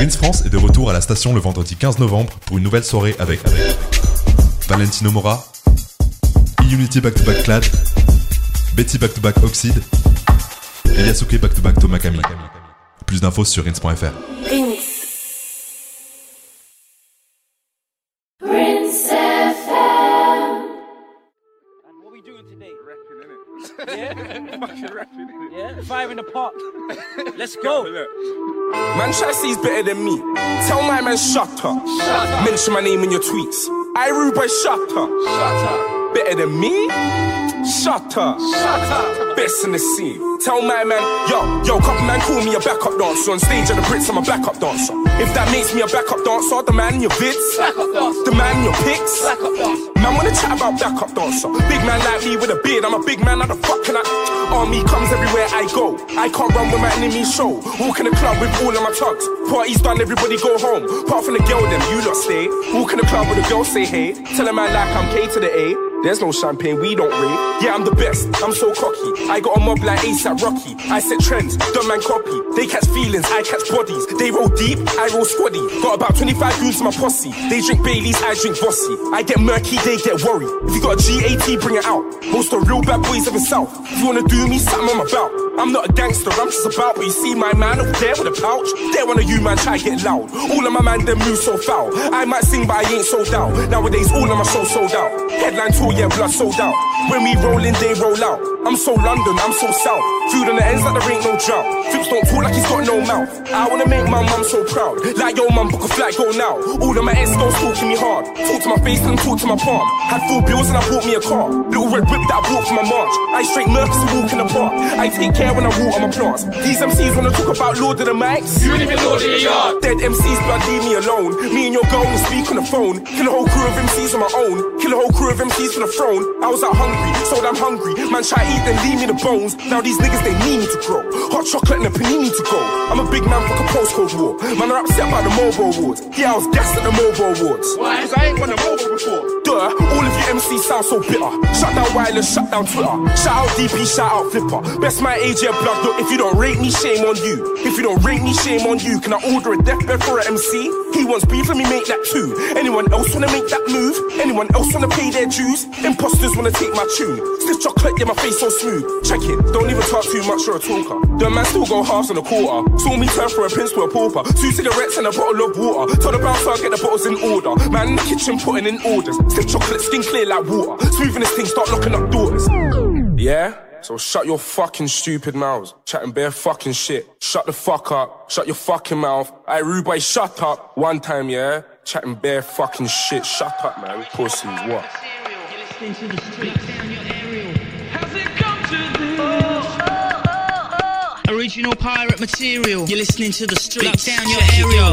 Rins France est de retour à la station le vendredi 15 novembre pour une nouvelle soirée avec, avec Valentino Mora, E-Unity Back to Back Clad, Betty Back to Back Oxide et Yasuke Back to Back Tomakami. Plus d'infos sur rins.fr. What we doing today? Yeah? yeah? Fire in the pot. Let's go. Man, say better than me. Tell my man, shut up. Mention my name in your tweets. I rude boy, shut up. Shut up. Better than me? Shut up. Shut up. Best in the scene. Tell my man, yo, yo, couple man call me a backup dancer. On stage at the Brits, I'm a backup dancer. If that makes me a backup dancer, the man in your vids, the man in your pics. Man wanna chat about backup dancer. Big man like me with a beard, I'm a big man, how the fuck can I? Army comes everywhere I go. I can't run with my enemy show. Walk in the club with all of my tugs. Party's done, everybody go home. Apart from the girl, them you lot stay. Walk in the club with a girl, say hey. Tell a man like I'm K to the A. There's no champagne, we don't rate. Yeah, I'm the best, I'm so cocky. I got a mob like ASAP Rocky. I set trends, dumb man copy. They catch feelings, I catch bodies. They roll deep, I roll squaddy. Got about 25 goons in my posse. They drink Baileys, I drink Bossy. I get murky, they get worried. If you got a GAT, bring it out. Most of the real bad boys of the south. If you wanna do me, something I'm about. I'm not a gangster, I'm just about. But you see my man up there with a pouch. One of you man try get loud. All of my man them move so foul. I might sing, but I ain't sold out. Nowadays, all of my shows sold out. Headline tour, yeah, blood sold out. When we roll in, they roll out. I'm so London, I'm so south. Food on the ends like there ain't no drought. Flips don't talk like he's got no mouth. I wanna make my mum so proud. Like yo, mum, book a flight, go now. All of my ex girls talking me hard. Talk to my face and talk to my palm. Had full bills and I bought me a car. Little red whip that I bought for my march. I straight Mercs and walk in the park. I take care when I on my plants. These MCs wanna talk about Lord of the Mics. You ain't even Lord of the Yard. Dead MCs, blood, leave me alone. Me and your girl will speak on the phone. Kill a whole crew of MCs on my own. Kill a whole crew of MCs for the throne. I was out hungry, so I'm hungry. Man, try eat, then leave me the bones. Now these niggas, they need me to grow. Hot chocolate and a panini to go. I'm a big man, fuck a postcode war. Man, are upset about the mobile awards. Yeah, I was gassed at the mobile awards. Why? Cause I ain't won a mobile before. Duh, all of you MCs sound so bitter. Shut down wireless, shut down Twitter. Shout out DP, shout out Flipper. Best my age, yeah, blood. Look, if you don't rate me, shame on you. If you don't rate me, shame on you. Can I order a deathbed for an MC? He wants beef, let me make that too. Anyone else wanna make that move? Anyone else wanna pay their dues? Imposters wanna take my tune. Stiff chocolate, yeah, my face so smooth. Check it, don't even talk too much, you're a talker. The man still go halves and a quarter. Saw me turn from a prince to a pauper. Two cigarettes and a bottle of water. Told the bouncer I'll get the bottles in order. Man in the kitchen putting in orders. Stiff chocolate, skin clear like water. Smoothing this thing, start locking up doors. Yeah? So shut your fucking stupid mouths. Chatting bare fucking shit. Shut the fuck up. Shut your fucking mouth. I boy, shut up. One time, yeah? Chatting bare fucking shit. Shut up, man. Pussies, what? Original pirate material. You're listening to the streets. Lock down your area.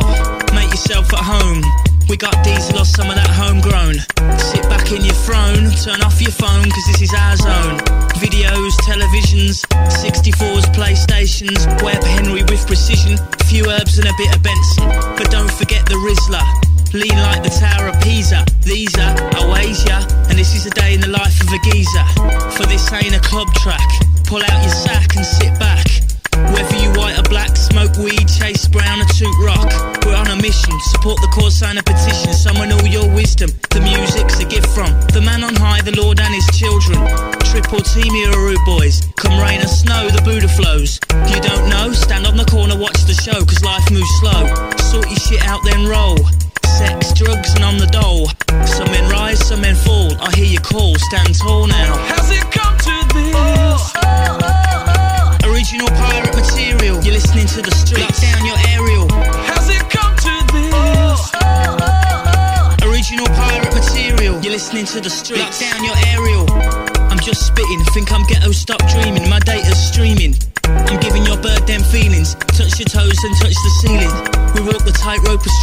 Make yourself at home. We got diesel or some of that homegrown. Sit back in your throne, turn off your phone, cause this is our zone. Videos, televisions, 64s, PlayStations, Web Henry with precision, few herbs and a bit of Benson. But don't forget the Rizzler. Lean like the Tower of Pisa. These are Oasia, and this is a day in the life of a geezer. For this ain't a club track. Pull out your sack and sit back. Whether you white or black, smoke weed, chase brown or toot rock. We're on a mission, support the cause, sign a petition, summon all your wisdom. The music's a gift from the man on high, the Lord and his children. Triple team rude boys. Come rain or snow, the Buddha flows.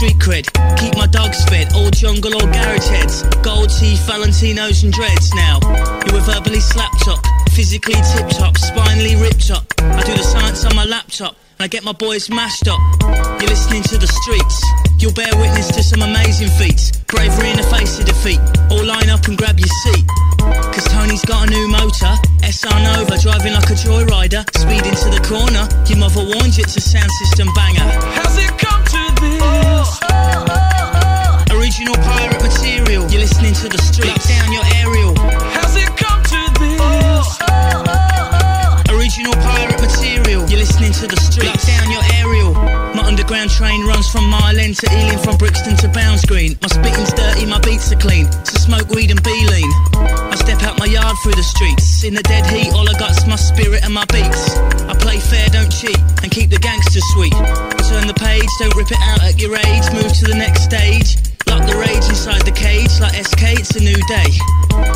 Street cred. Keep my dogs fed. All jungle or garage heads. Gold teeth, Valentinos and dreads now. You were verbally slapped up. Physically tip top. Spinally ripped up. I do the science on my laptop. And I get my boys mashed up. You're listening to the streets. You'll bear witness to some amazing feats. Bravery in the face of defeat. All line up and grab your seat. Cause Tony's got a new motor. SR Nova driving like a joyrider. Speed into the corner. Your mother warned you it's a sound system banger. How's it come Original pirate material. You're listening to the streets. Lock down your aerial. It come to this? Original pirate material. You're listening to the streets. Down your underground train runs from Mile End to Ealing, from Brixton to Bounds Green. My spitting's dirty, my beats are clean. So smoke weed and be lean. I step out my yard through the streets. In the dead heat, all I got's my spirit and my beats. I play fair, don't cheat, and keep the gangsters sweet. Turn the page, don't rip it out at your age. Move to the next stage. Lock the rage inside the cage, like SK, it's a new day.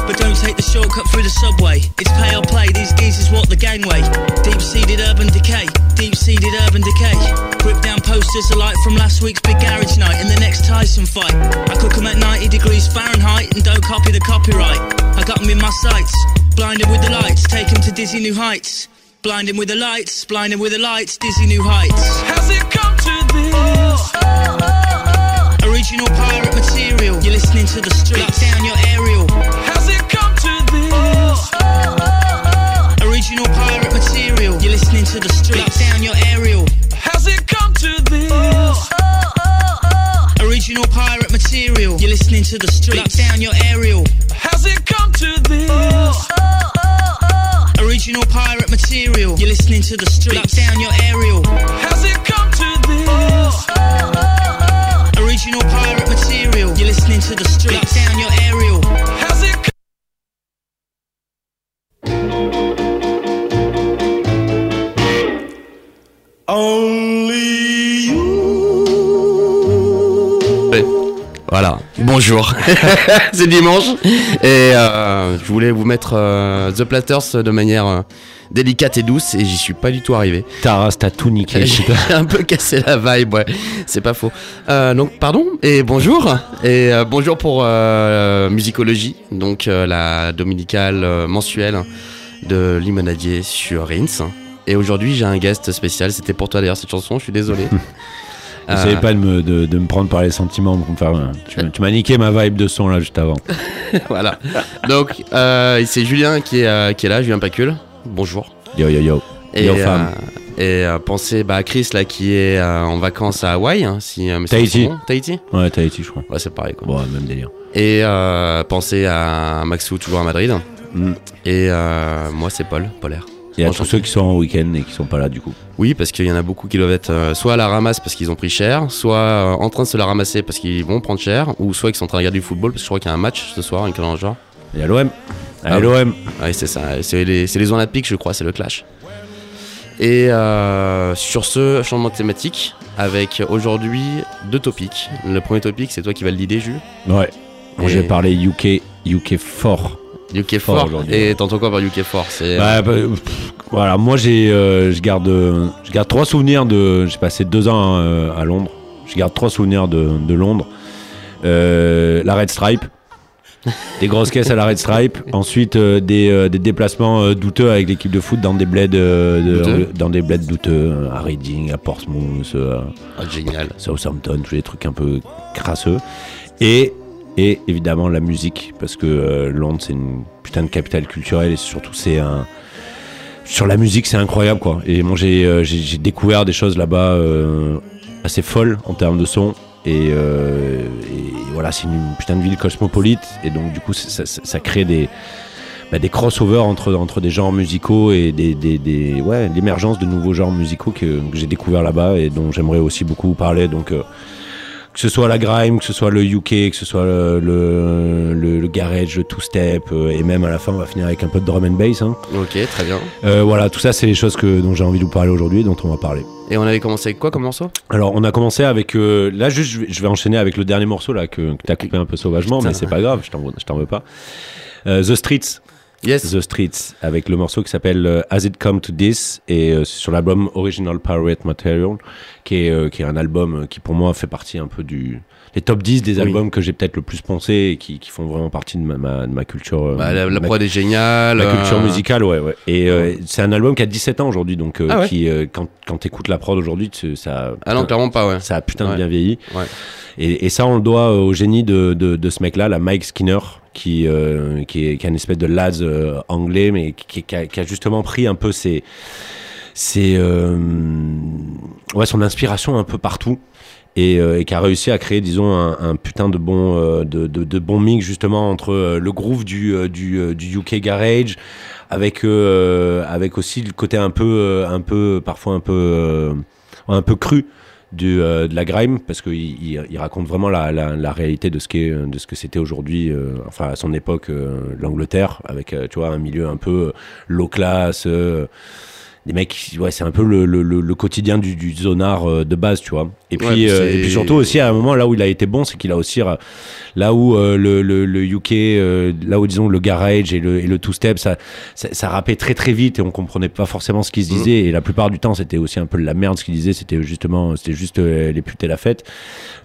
But don't take the shortcut through the subway. It's pay or play, these geezers walk the gangway. Deep seated urban decay, deep seated urban decay. Rip down posters alike from last week's big garage night and the next Tyson fight. I cook 'em at 90 degrees Fahrenheit and don't copy the copyright. I got 'em in my sights, blinded with the lights, take 'em to dizzy new heights. Blinding with the lights, blinding with the lights, dizzy new heights. Has it come to this? Oh, oh, oh. Original pirate material. You're listening to the streets. Lock down your aerial. Has it come to this? Original pirate material. You're listening to the streets. Lock down your aerial. Has it come to this? Original pirate material. You're listening to the streets. Lock down your aerial. Has it come to this? Original pirate material. You're listening to the streets. Lock down your aerial. Has it come to this? Original pirate material. You're listening to the streets. Lock down your aerial. Has it come Ouais. Voilà, bonjour, c'est dimanche et euh, je voulais vous mettre euh, The Platters de manière euh, délicate et douce et j'y suis pas du tout arrivé. Taras, t'as tout niqué. J'ai un peu cassé la vibe, ouais, c'est pas faux. Euh, donc pardon et bonjour et euh, bonjour pour euh, Musicologie, donc la dominicale mensuelle de Limonadier sur Rins. Et aujourd'hui j'ai un guest spécial, c'était pour toi d'ailleurs cette chanson, je suis désolé. Euh, pas de me, de, de me prendre par les sentiments. pour me faire, euh, tu, tu m'as niqué ma vibe de son là juste avant. voilà. Donc, euh, c'est Julien qui est, qui est là, Julien Pacul. Bonjour. Yo yo yo. Et, yo euh, et euh, pensez bah, à Chris là qui est euh, en vacances à Hawaï. hein, si, Tahiti. Tahiti Ouais, t'as été, je crois. Ouais, c'est pareil quoi. Bon, même délire. Et pensez à Maxou, toujours à Madrid. Mm. Et moi, c'est Paul, Polaire. Et à tous ceux qui sont en week-end et qui sont pas là du coup. Oui, parce qu'il y en a beaucoup qui doivent être euh, soit à la ramasse parce qu'ils ont pris cher, soit euh, en train de se la ramasser parce qu'ils vont prendre cher, ou soit qui sont en train de regarder du football parce que je crois qu'il y a un match ce soir, un calendrier genre. Et à l'OM. Ah À oui. l'OM. Ouais, c'est ça. C'est les, Olympiques, je crois, c'est le clash. Et euh, sur ce changement de thématique, avec aujourd'hui deux topics. Le premier topic, c'est toi qui vas le l'idée, Jules. Ouais. Moi Et- j'ai parlé UK, UK fort. UK Fort Fort. aujourd'hui, Et t'entends quoi par UK Fort C'est Bah, bah, pff, voilà, moi j'ai, euh, je garde, euh, je garde trois souvenirs de. J'ai passé deux ans euh, à Londres. Je garde trois souvenirs de, de Londres. Euh, la Red Stripe, des grosses caisses à la Red Stripe. Ensuite euh, des, euh, des déplacements euh, douteux avec l'équipe de foot dans des bleds, de- dans des bleds douteux à Reading, à Portsmouth, euh, Ah. Southampton, tous les trucs un peu crasseux. Et, et évidemment la musique, parce que Londres c'est une putain de capitale culturelle et surtout c'est un... Sur la musique c'est incroyable quoi. Et moi j'ai euh, j'ai- j'ai découvert des choses là-bas euh, assez folles en termes de son. Et, euh, et voilà, c'est une putain de ville cosmopolite. Et donc du coup ça, crée des... bah, des crossovers entre, entre des genres musicaux et des, des, ouais, l'émergence de nouveaux genres musicaux que, que j'ai découvert là-bas et dont j'aimerais aussi beaucoup parler. Donc, euh, que ce soit la grime, que ce soit le UK, que ce soit le, le, le- le garage, le two-step, euh, et même à la fin, on va finir avec un peu de drum and bass. hein. Ok, très bien. Euh, voilà, tout ça, c'est les choses que, dont j'ai envie de vous parler aujourd'hui, dont on va parler. Et on avait commencé avec quoi comme morceau? Alors, on a commencé avec. euh, là, juste, je vais, je vais enchaîner avec le dernier morceau là que, que t'as coupé un peu sauvagement, Putain. mais c'est pas grave, je t'en je t'en veux pas. Euh, The Streets, Yes. The Streets, avec le morceau qui s'appelle euh, As It Come to This, et euh, c'est sur l'album Original Pirate Material, qui est, euh, qui est un album euh, qui pour moi fait partie un peu du. Les top 10 des Oui. albums que j'ai peut-être le plus poncé et qui, qui font vraiment partie de ma, ma, de ma culture. euh, Bah, la, la ma- prod est géniale. la culture musicale, ouais, ouais. Et c'est un album qui a 17 ans aujourd'hui, donc Ah ouais. qui, quand, quand t'écoutes la prod aujourd'hui, ça. Ah non, clairement pas, ouais. Ça a putain de bien vieilli. Ouais. Et, et ça, on le doit au génie de, de, de ce mec-là, la Mike Skinner, qui, euh, qui, est, qui est une espèce de lads euh, anglais, mais qui, a, justement pris un peu euh, son inspiration un peu partout. Et, qui a réussi à créer, disons, un, un putain de bon, de, de, de bon mix justement entre le groove du, du, du UK garage, avec, avec aussi le côté un peu, un peu, parfois un peu, un peu cru euh, de la grime parce qu'il il, raconte vraiment la, réalité de ce qu'est de ce que c'était aujourd'hui euh, enfin à son époque euh, l'Angleterre avec euh, tu vois un milieu un peu euh, low class euh, des mecs ouais c'est un peu le, le, le, quotidien du, du zonard euh, de base tu vois. Et puis Ouais, euh, et puis surtout aussi à un moment là où il a été bon c'est qu'il a aussi là où euh, le, le, le UK euh, là où disons le garage et le, et le two step ça, ça ça rappait très très vite et on comprenait pas forcément ce qu'il se disait et la plupart du temps c'était aussi un peu de la merde ce qu'il disait c'était justement c'était juste euh, les putes et la fête.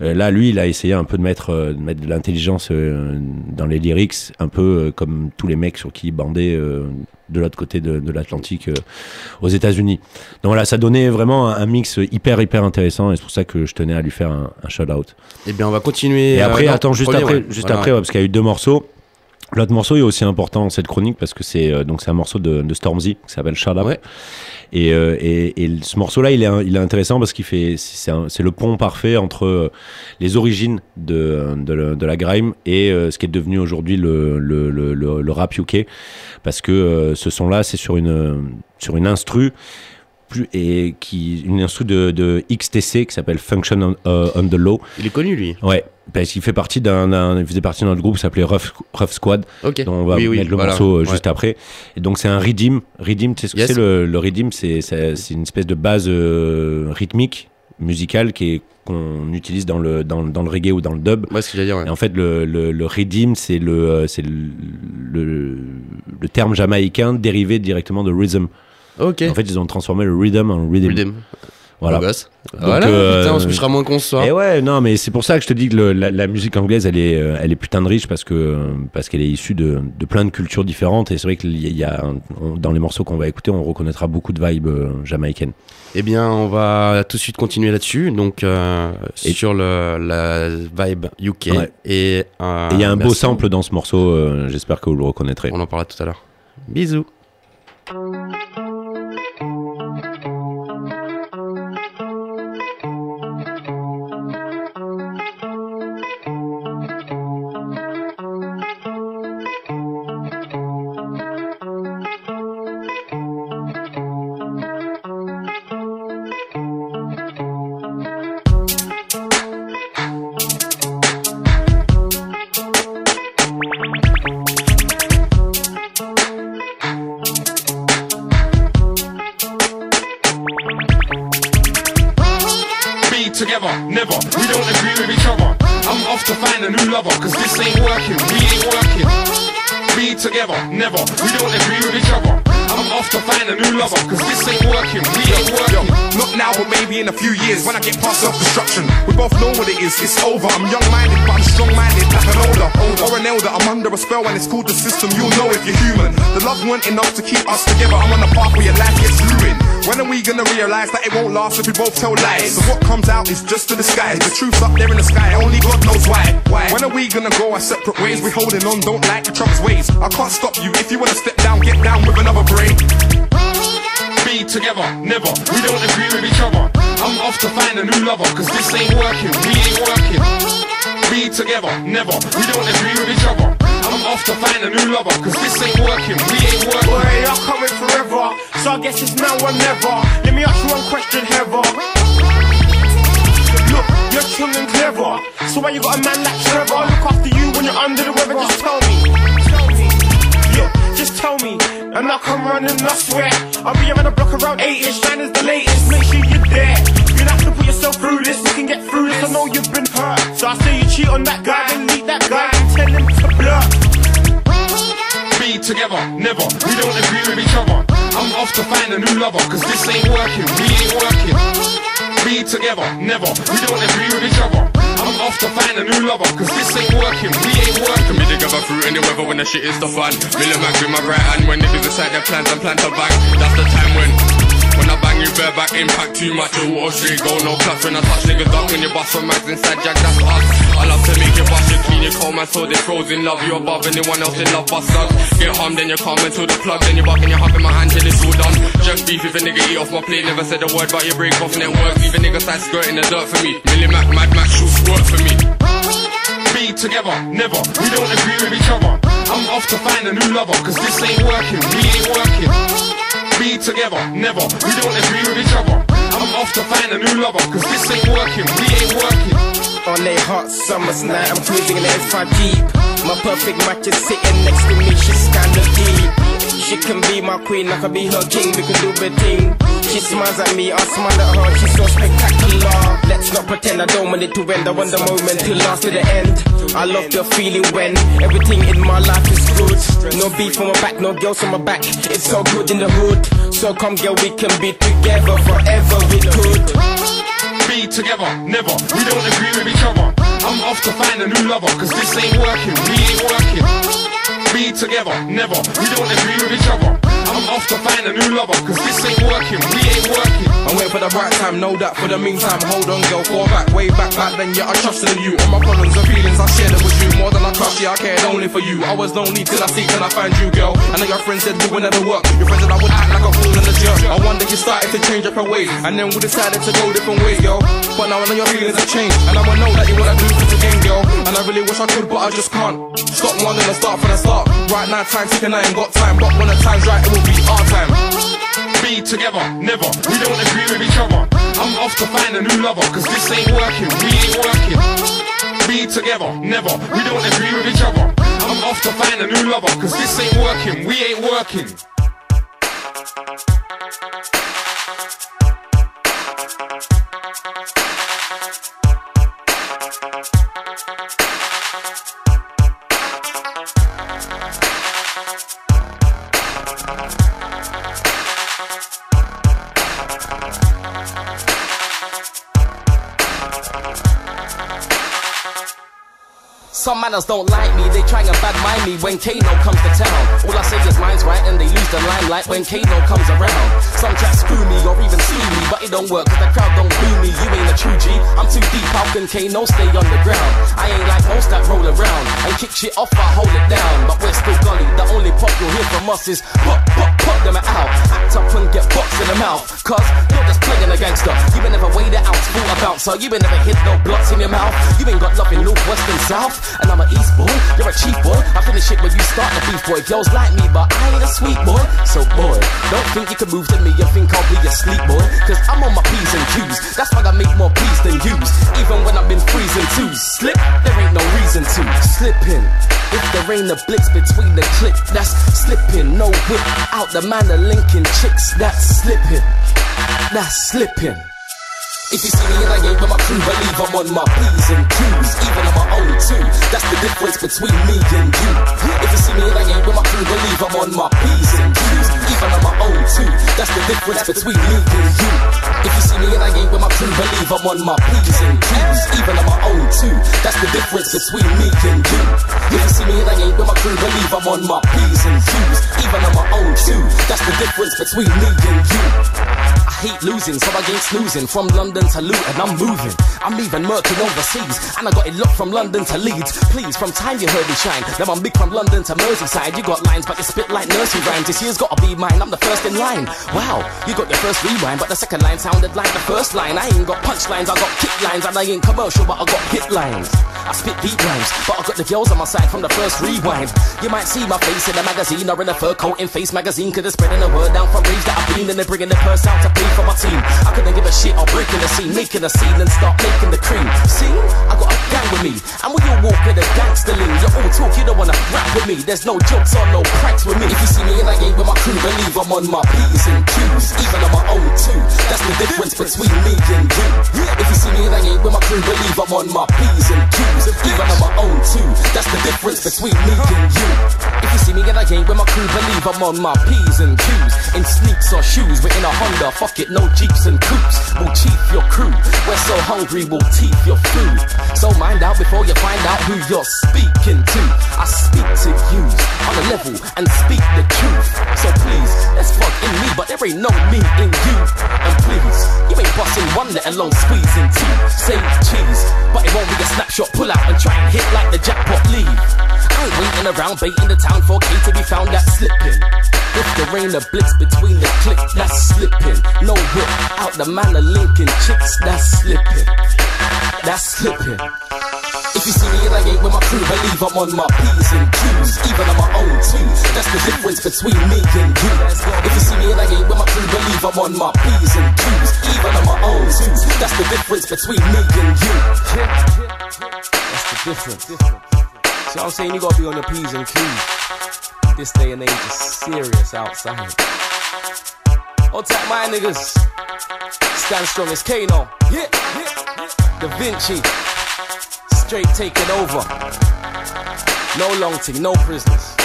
Euh, là lui il a essayé un peu de mettre de mettre de l'intelligence euh, dans les lyrics un peu euh, comme tous les mecs sur qui il bandait euh, de l'autre côté de, de l'Atlantique euh, aux États-Unis donc voilà ça donnait vraiment un, un mix hyper hyper intéressant et c'est pour ça que je tenais à lui faire un, un shout out Eh bien, on va continuer. et euh, après, attends, juste premier, après, ouais. juste Voilà. après, ouais, parce qu'il y a eu deux morceaux. L'autre morceau est aussi important dans cette chronique parce que c'est euh, donc c'est un morceau de, de Stormzy qui s'appelle Up. Ouais. Et, euh, ce morceau-là, il est, intéressant parce qu'il fait, c'est le pont parfait entre euh, les origines de, la- grime et euh, ce qui est devenu aujourd'hui le, le, rap UK. Parce que ce son-là, c'est sur une, sur une instru plus, et qui, une instru de, de XTC qui s'appelle Function on, euh, on the Low. Il est connu, lui. Ouais, parce qu'il fait partie d'un, il faisait partie d'un groupe qui s'appelait Rough, Rough Squad, Ok. dont on va Oui, oui, mettre le voilà. morceau euh, Ouais. juste après. Et donc c'est un redeem. Redeem, tu sais ce que Yes. c'est le, le redeem C'est, c'est, une espèce de base euh, rythmique, musicale, qui est, qu'on utilise dans le, dans, dans le reggae ou dans le dub. Ouais, ce que j'allais dire. ouais. Et en fait, le, le, le redeem, c'est le, c'est le, le, le terme jamaïcain dérivé directement de rhythm. Ok. En fait, ils ont transformé le rhythm en rhythm. Rhythm. Voilà. Beau gosse. Voilà, euh, putain, on se couchera moins con ce soir. Et ouais, non, mais c'est pour ça que je te dis que le- la, la musique anglaise, elle est, euh, elle est putain de riche parce que parce qu'elle est issue de, de plein de cultures différentes. Et c'est vrai qu'il y a- il y a un- on- dans les morceaux qu'on va écouter, on reconnaîtra beaucoup de vibes euh, jamaïcaines. Eh bien, on va tout de suite continuer là-dessus. Donc, euh, Et- sur le, la vibe UK. Ouais. Et euh, il y a un beau sample dans ce morceau. euh, J'espère que vous le reconnaîtrez. On en parlera tout à l'heure. Bisous. The enough to keep us together. I'm on the path where your life gets ruined. When are we gonna realize that it won't last if we both tell lies? So what comes out is just to disguise. The truth's up there in the sky, only God knows why. Why? When are we gonna go our separate ways? We holding on, don't like each other's ways. I can't stop you. If you wanna step down, get down with another brain. Be together, never. We don't agree with each other. I'm off to find a new lover, cause this ain't working, we ain't working. Be together, never. We don't agree with each other. I'm to find a new lover, cause this ain't working, we ain't working. Boy, you're coming forever, so I guess it's now or never. Let me ask you one question, Heather. Look, you're trim and clever, so why you got a man like Trevor? I'll look after you when you're under the weather, just tell me. Just tell me, and I'll come running, I swear. I'll be around the block around 8ish, nine is the latest, make sure you're there. You have to put yourself through this, we can get through this, I know you've been hurt. So I say you cheat on that guy, then leave that guy and tell him to blur. Together, never. We don't agree with each other. I'm off to find a new lover, cause this ain't working, we ain't working. Be together, never. We don't agree with each other. I'm off to find a new lover, cause this ain't working, we ain't working. Be together through any weather when the shit is the fun. Million mag with my right hand when niggas decide their plans and plan to bang. That's the time when. When I bang you bareback, impact too much, your water straight go, no clutch when I touch niggas up when you bust from mags inside jack, that's us. I love to make you bust your clean, your cold man, so they frozen love you above anyone else in love, bust up. Get home, then you come into the plug, then you buck and you hop in my hand till it's all done. Just beef if a nigga eat off my plate, never said a word, but you break off network. Leave a nigga side skirt in the dirt for me. Millie Mac, Mad Max, shoot squirt for me. Be together, never. We don't agree with each other. I'm off to find a new lover, cause this ain't working, we ain't working. Be together, never. We don't agree with each other. I'm off to find a new lover, cause this ain't working, we ain't working. On a hot summer's night, I'm cruising in S5 Jeep. My perfect match is sitting next to me, she's kinda deep. She can be my queen, I can be her king, we can do the thing. She smiles at me, I smile at her, she's so spectacular. Let's not pretend I don't want it to end, I want the moment to last to the end. I love the feeling when everything in my life is good. No beef on my back, no girls on my back, it's so good in the hood. So come girl, we can be together forever, we could. Be together, never, we don't agree with each other. I'm off to find a new lover, cause this ain't working, we ain't working. Be together, never, we don't agree with each other. I'm off to find a new lover, cause this ain't working, we ain't working. I'm waiting for the right time, know that. For the meantime, hold on, girl, fall back, way back, back then. Yeah, I trusted in you. All my problems and feelings, I shared it with you. More than I trust you, I cared only for you. I was lonely till I see, till I find you, girl. I know your friends said doing other work. Your friends said I would act like a fool in the jerk. I wonder you started to change up your ways, and then we decided to go different ways, girl. But now I know your feelings have changed, and I'ma know that you wanna do again, girl. And I really wish I could, but I just can't. Stop wanting to start from the start. Right now, time ticking, I ain't got time. But when the time's right, it will be our time. Be together, never, we don't agree with each other. I'm off to find a new lover, cause this ain't working, we ain't working. Be together, never, we don't agree with each other. I'm off to find a new lover, cause this ain't working, we ain't working. Some manners don't like me, they try and bad mind me when Kano comes to town. All I say is mine's right and they lose the limelight when Kano comes around. Some chat screw me or even see me, but it don't work cause the crowd don't boo me. You ain't a true G, I'm too deep, how can Kano stay on the ground? I ain't like most that roll around and kick shit off, I hold it down. But we're still gully, the only pop you'll hear from us is pop, pop, pop them out. Act up and get boxed in the mouth, cause you're just playing a gangster. You been never weighed it out, full a bouncer. You been never hit no blocks in your mouth. You ain't got nothing north, west, and south. And I'm a east boy, you're a cheap boy. I finish it when you start the beef boy. Girls like me, but I ain't a sweet boy. So boy, don't think you can move to me You think I'll be a sleep boy. Cause I'm on my P's and Q's. That's why I make more P's than U's. Even when I've been freezing too. Slip, there ain't no reason to. Slipping. If there ain't a blitz between the click, that's slipping. No whip out the man of linking chicks, that's slipping. That's slipping. If you see me in a game with my crew, believe I'm on my P's and Q's, even on my own too. That's the difference between me and you. If you see me in a game with my crew, believe I'm on my P's and Q's, even on my own too. That's the difference between me and you. If you see me in a game with my crew, believe I'm on my P's and Q's, even on my own too. That's the difference between me and you. If you see me in a game with my crew, believe I'm on my P's and Q's, even on my own too. That's the difference between me and you. Hate losing, so I ain't snoozing. From London to Luton, I'm moving. I'm even murking overseas, and I got it locked from London to Leeds. Please, from time you heard me shine. Now I'm big from London to Merseyside. You got lines, but you spit like nursery rhymes. This year's gotta be mine. I'm the first in line. Wow, you got your first rewind, but the second line sounded like the first line. I ain't got punchlines, I got kick lines, and I ain't commercial, but I got hit lines. I spit deep rhymes, but I got the girls on my side from the first rewind. You might see my face in a magazine or in a fur coat in Face magazine, cause it's spreading the word down from raves that I've been, and they're bringing the purse out to pay for my team. I couldn't give a shit or breaking the scene, making a scene and start making the cream. See, I got a gang with me, and when you walk with a gangster lean, you're all talk, you don't wanna rap with me. There's no jokes or no pranks with me. If you see me in a game with my crew, believe I'm on my P's and Q's, even on my own too. That's the difference between me and you. If you see me in a game with my crew, believe I'm on my P's and Q's, even on my own too. That's the difference between me and you. If you see me in a game with my crew, believe I'm on my P's and Q's, in sneaks or shoes, we're in a Honda. Fuck no jeeps and coupes. We'll chief your crew. We're so hungry, we'll teeth your food. So mind out before you find out who you're speaking to. I speak to you on a level and speak the truth. So please, let's fuck in me, but there ain't no me in you. And please, you ain't busting one, let alone squeezing two. Say cheese, but it won't be a snapshot. Pull out and try and hit like the jackpot leave. I ain't waiting around baiting the town for K to be found that slipping. If there ain't a blitz between the click, that's slipping. No whip out the man of Lincoln chicks, that's slipping. That's slipping. If you see me in a gate with my crew, believe I'm on my P's and Q's, even on my own too. That's the difference between me and you. If you see me in a gate with my crew, believe I'm on my P's and Q's, even on my own too. That's the difference between me and you. That's the difference. What I'm saying? You gotta be on the P's and Q's. This day and age is serious outside. Stand strong as Kano. Da Vinci. Straight over. No no prisoners.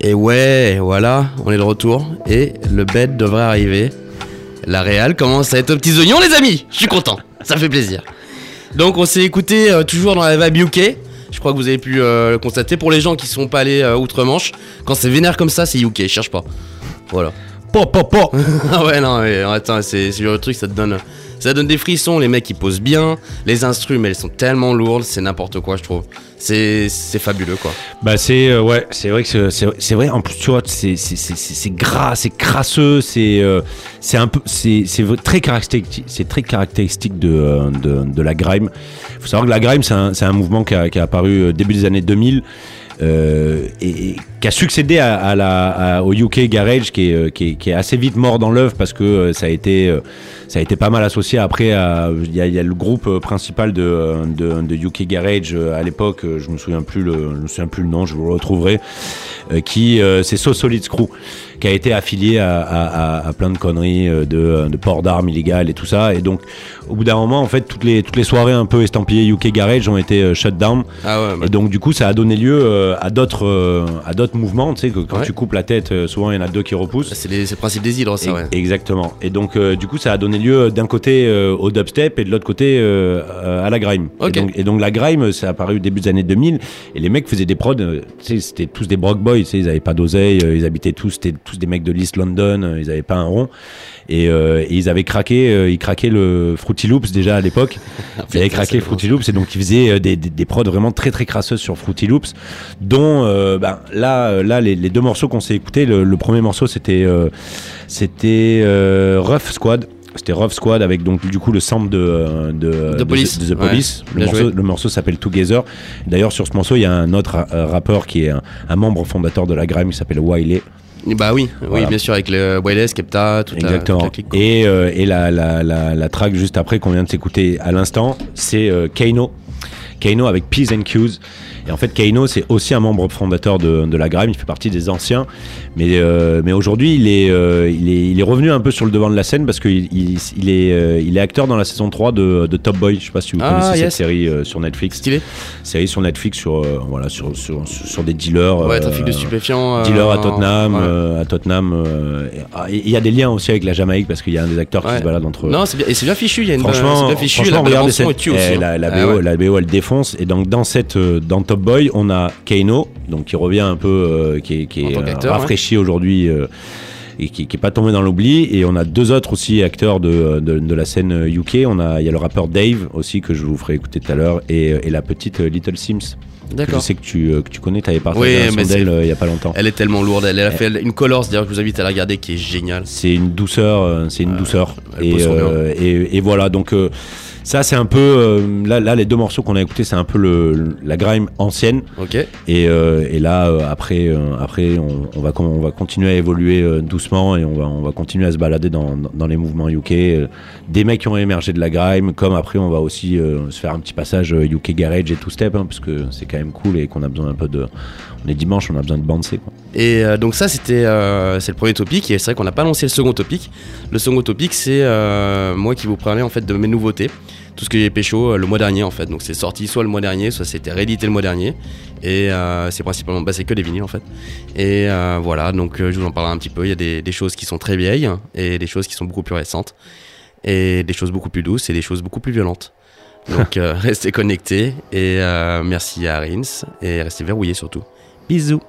Et ouais, voilà, on est de retour. Et le bed devrait arriver. La Real commence à être aux petits oignons, les amis. Je suis content, ça fait plaisir. Donc on s'est écouté euh, toujours dans la vibe UK. Je crois que vous avez pu euh, le constater. Pour les gens qui sont pas allés euh, outre-Manche, quand c'est vénère comme ça, c'est UK. Cherche pas. Voilà. Po, po, po. ah ouais, non, mais attends, c'est le truc, ça te donne. Ça donne des frissons, les mecs ils posent bien, les instruments elles sont tellement lourdes, c'est n'importe quoi je trouve. C'est fabuleux quoi. Bah c'est euh, ouais, c'est vrai que c'est- vrai. En plus, tu vois, c'est gras, c'est crasseux, c'est euh, un peu c'est très caractéristique, c'est très caractéristique de, euh, de de la grime. Faut savoir que la grime c'est un un mouvement qui a, qui a apparu début des années 2000. Euh, et, et qui a succédé à, à la, à- au UK Garage qui est, euh, qui, est, qui est assez vite mort dans l'œuvre parce que euh, ça a été euh, ça a été pas mal associé après il y y a le groupe principal de, de, de UK Garage à l'époque je me souviens plus le je me souviens plus le nom je vous le retrouverai qui c'est So Solid Screw qui a été affilié à, à, à- à plein de conneries euh, de, de port d'armes illégales et tout ça et donc au bout d'un moment en fait toutes les toutes les soirées un peu estampillées UK Garage ont été euh, shut down Ah ouais, bah, et donc du coup ça a donné lieu euh, à d'autres euh, à d'autres mouvements tu sais que quand Ouais. tu coupes la tête euh, souvent il y en a deux qui repoussent c'est le principe des hydres ça E- ouais. Exactement. Et donc, euh, du coup, ça a donné lieu d'un côté euh, au dubstep et de l'autre côté euh, euh, à la grime. Et, donc, et donc, la grime, ça a apparu au début des années 2000. Et les mecs faisaient des prods, euh, tu sais, c'était tous des broke boys, ils avaient pas d'oseille, euh, ils habitaient tous, c'était tous des mecs de l'East London, euh, ils avaient pas un rond. Et, euh, et ils avaient craqué, euh, ils craquaient le Fruity Loops déjà à l'époque. ils avaient craqué Fruity Loops et donc ils faisaient des, des, des prods vraiment très très crasseuses sur Fruity Loops, dont ben, là, là les, les deux morceaux qu'on s'est écoutés, le, le premier morceau c'était c'était Rough Squad. C'était Rough Squad avec donc du coup le sample de, de, The Police. de The Ouais. Police. Le, morceau, le morceau s'appelle Together. D'ailleurs sur ce morceau il y a un autre ra- rappeur qui est un, un membre fondateur de la grime qui s'appelle Wiley. Bah oui, oui bien sûr avec le Wireless, Kepta, toute la, toute Exactement. la clique, quoi. et euh, et la, la, la, la track juste après qu'on vient de s'écouter à l'instant, c'est euh, Kano. Kano avec P's and Q's. Et en fait, Kano, c'est aussi un membre fondateur de, de la grime. Il fait partie des anciens. Mais, euh, mais aujourd'hui, il, est, euh, il, est, il est revenu un peu sur le devant de la scène parce qu'il il, il est, euh, il est acteur dans la saison 3 de, de Top Boy. Je sais pas si vous Ah, connaissez yes. cette série sur Netflix. Stylé. Série sur Netflix sur, voilà, sur, sur, sur, sur des dealers. Ouais, trafic de stupéfiants. euh, Dealer à Tottenham, ouais. à Tottenham. Il y a des liens aussi avec la Jamaïque parce qu'il y a un des acteurs qui se balade entre eux. Non, c'est bien, et c'est bien fichu, il y a une Franchement, bien fichu, franchement, la, regardez cette, tue aussi. eh, hein. la, la Ah BO, la BO, elle défonce. Et donc dans cette, dans Top Boy, on a Kano, donc qui revient un peu, euh, qui est, qui euh, rafraîchi aujourd'hui. euh, et qui, qui est pas tombé dans l'oubli. Et on a deux autres aussi acteurs de, de, de la scène UK on a il y a le rappeur Dave aussi que je vous ferai écouter tout à l'heure et, et la petite Little Sims que je D'accord. sais que tu, que tu connais. T'avais Oui, partagé c'est- d'elle euh, il y a pas longtemps. Elle est tellement lourde, elle, elle a fait une colors, d'ailleurs, que je vous invite à la regarder, qui est géniale. c'est une douceur c'est une douceur. et, euh, voilà donc ça c'est un peu euh, là, là les deux morceaux qu'on a écoutés c'est un peu le, la grime ancienne Ok. et, euh, et là euh, après après on, on va on va continuer à évoluer doucement et on va on va continuer à se balader dans, dans, dans les mouvements UK des mecs qui ont émergé de la grime comme après on va aussi se faire un petit passage UK garage et two step hein, parce que c'est quand même cool et qu'on a besoin un peu de on est dimanche on a besoin de bouncer quoi. Et donc ça c'était c'est le premier topic et c'est vrai qu'on n'a pas lancé le second topic. Le second topic c'est moi qui vous parlais en fait de mes nouveautés, tout ce que j'ai pécho euh, le mois dernier en fait. Donc c'est sorti soit le mois dernier, soit c'était réédité le mois dernier et euh, c'est principalement bah, c'est que des vinyles en fait. Et euh, voilà donc je vous en parlerai un petit peu. Il y a des, choses qui sont très vieilles et des choses qui sont beaucoup plus récentes et des choses beaucoup plus douces et des choses beaucoup plus violentes. Donc restez connectés et merci à Rins et restez verrouillés surtout. Bisous.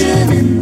Illusion and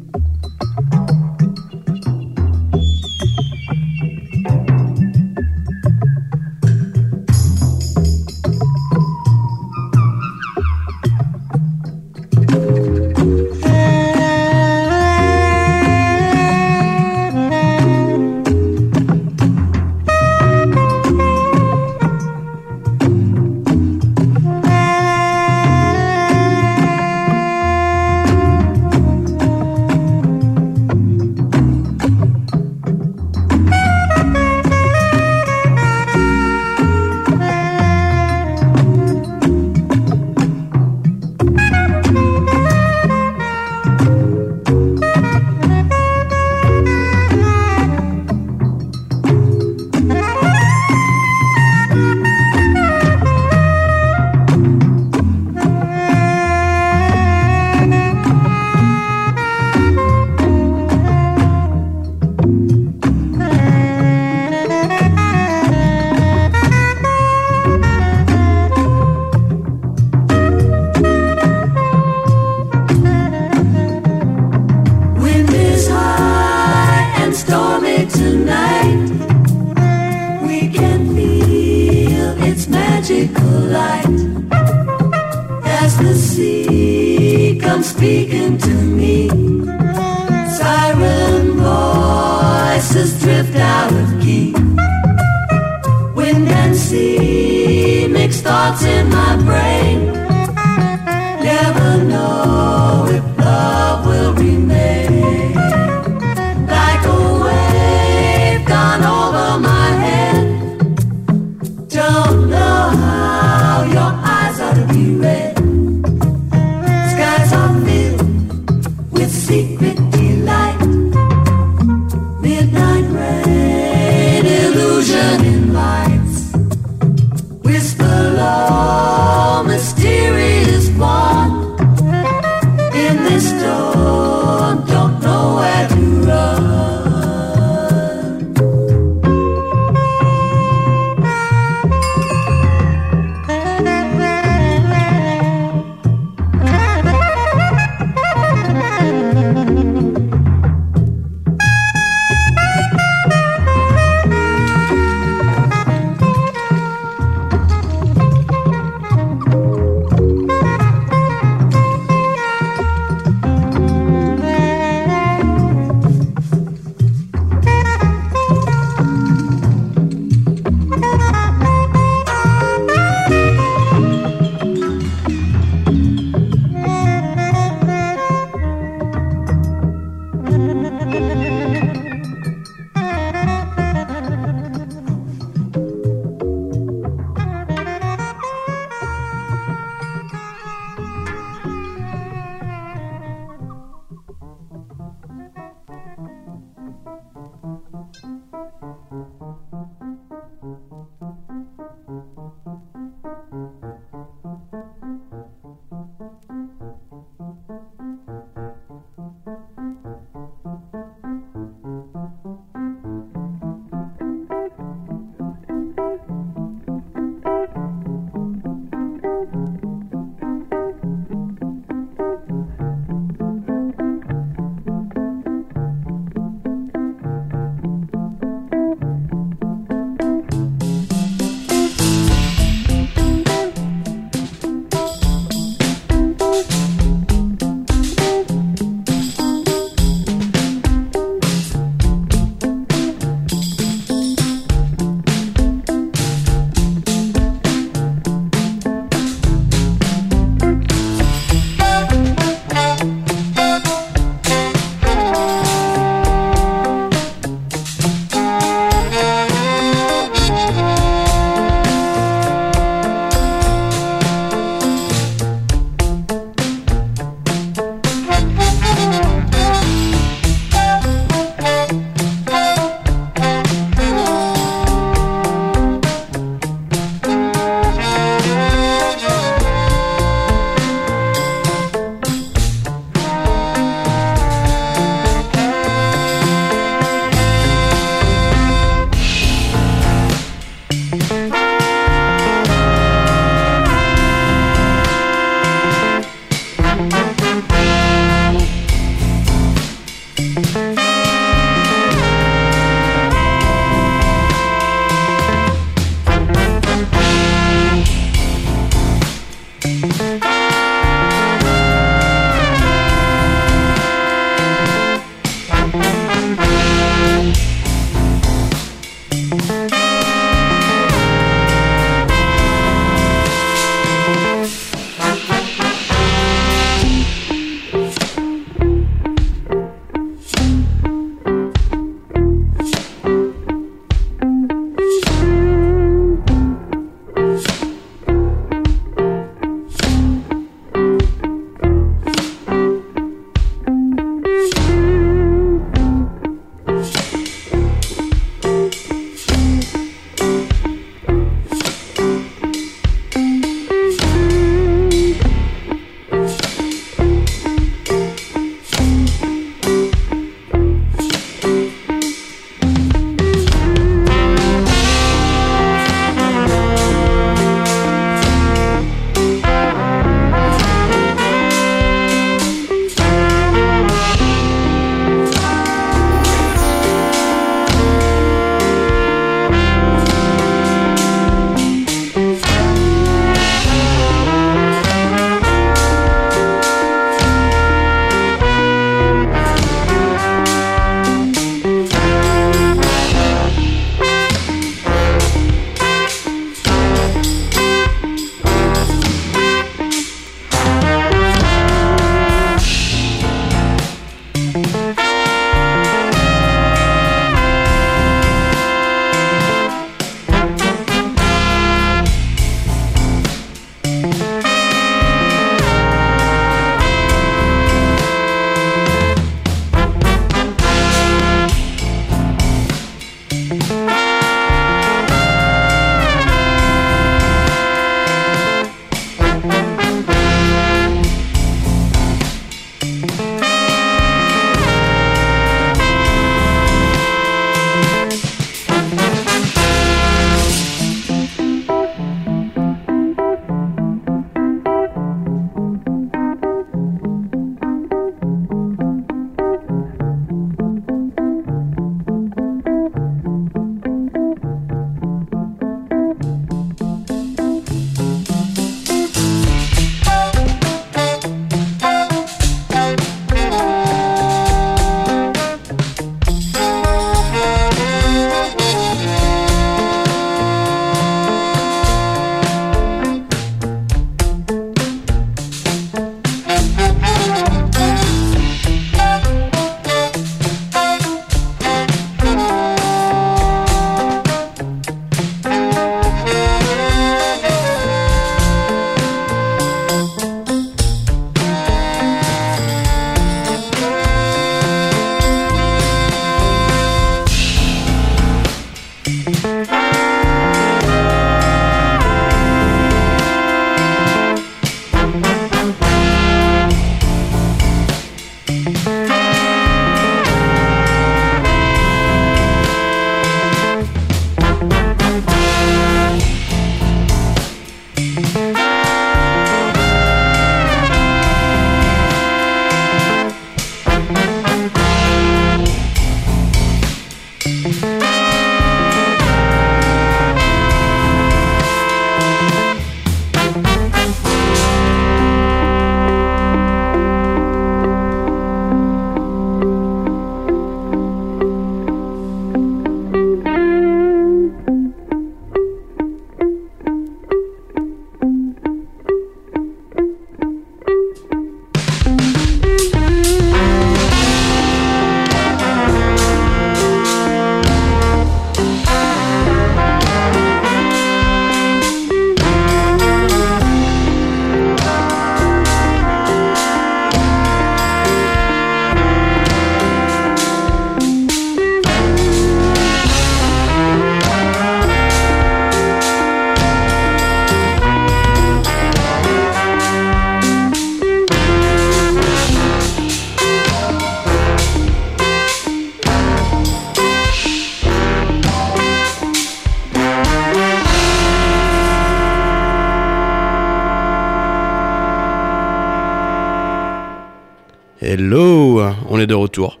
on est de retour.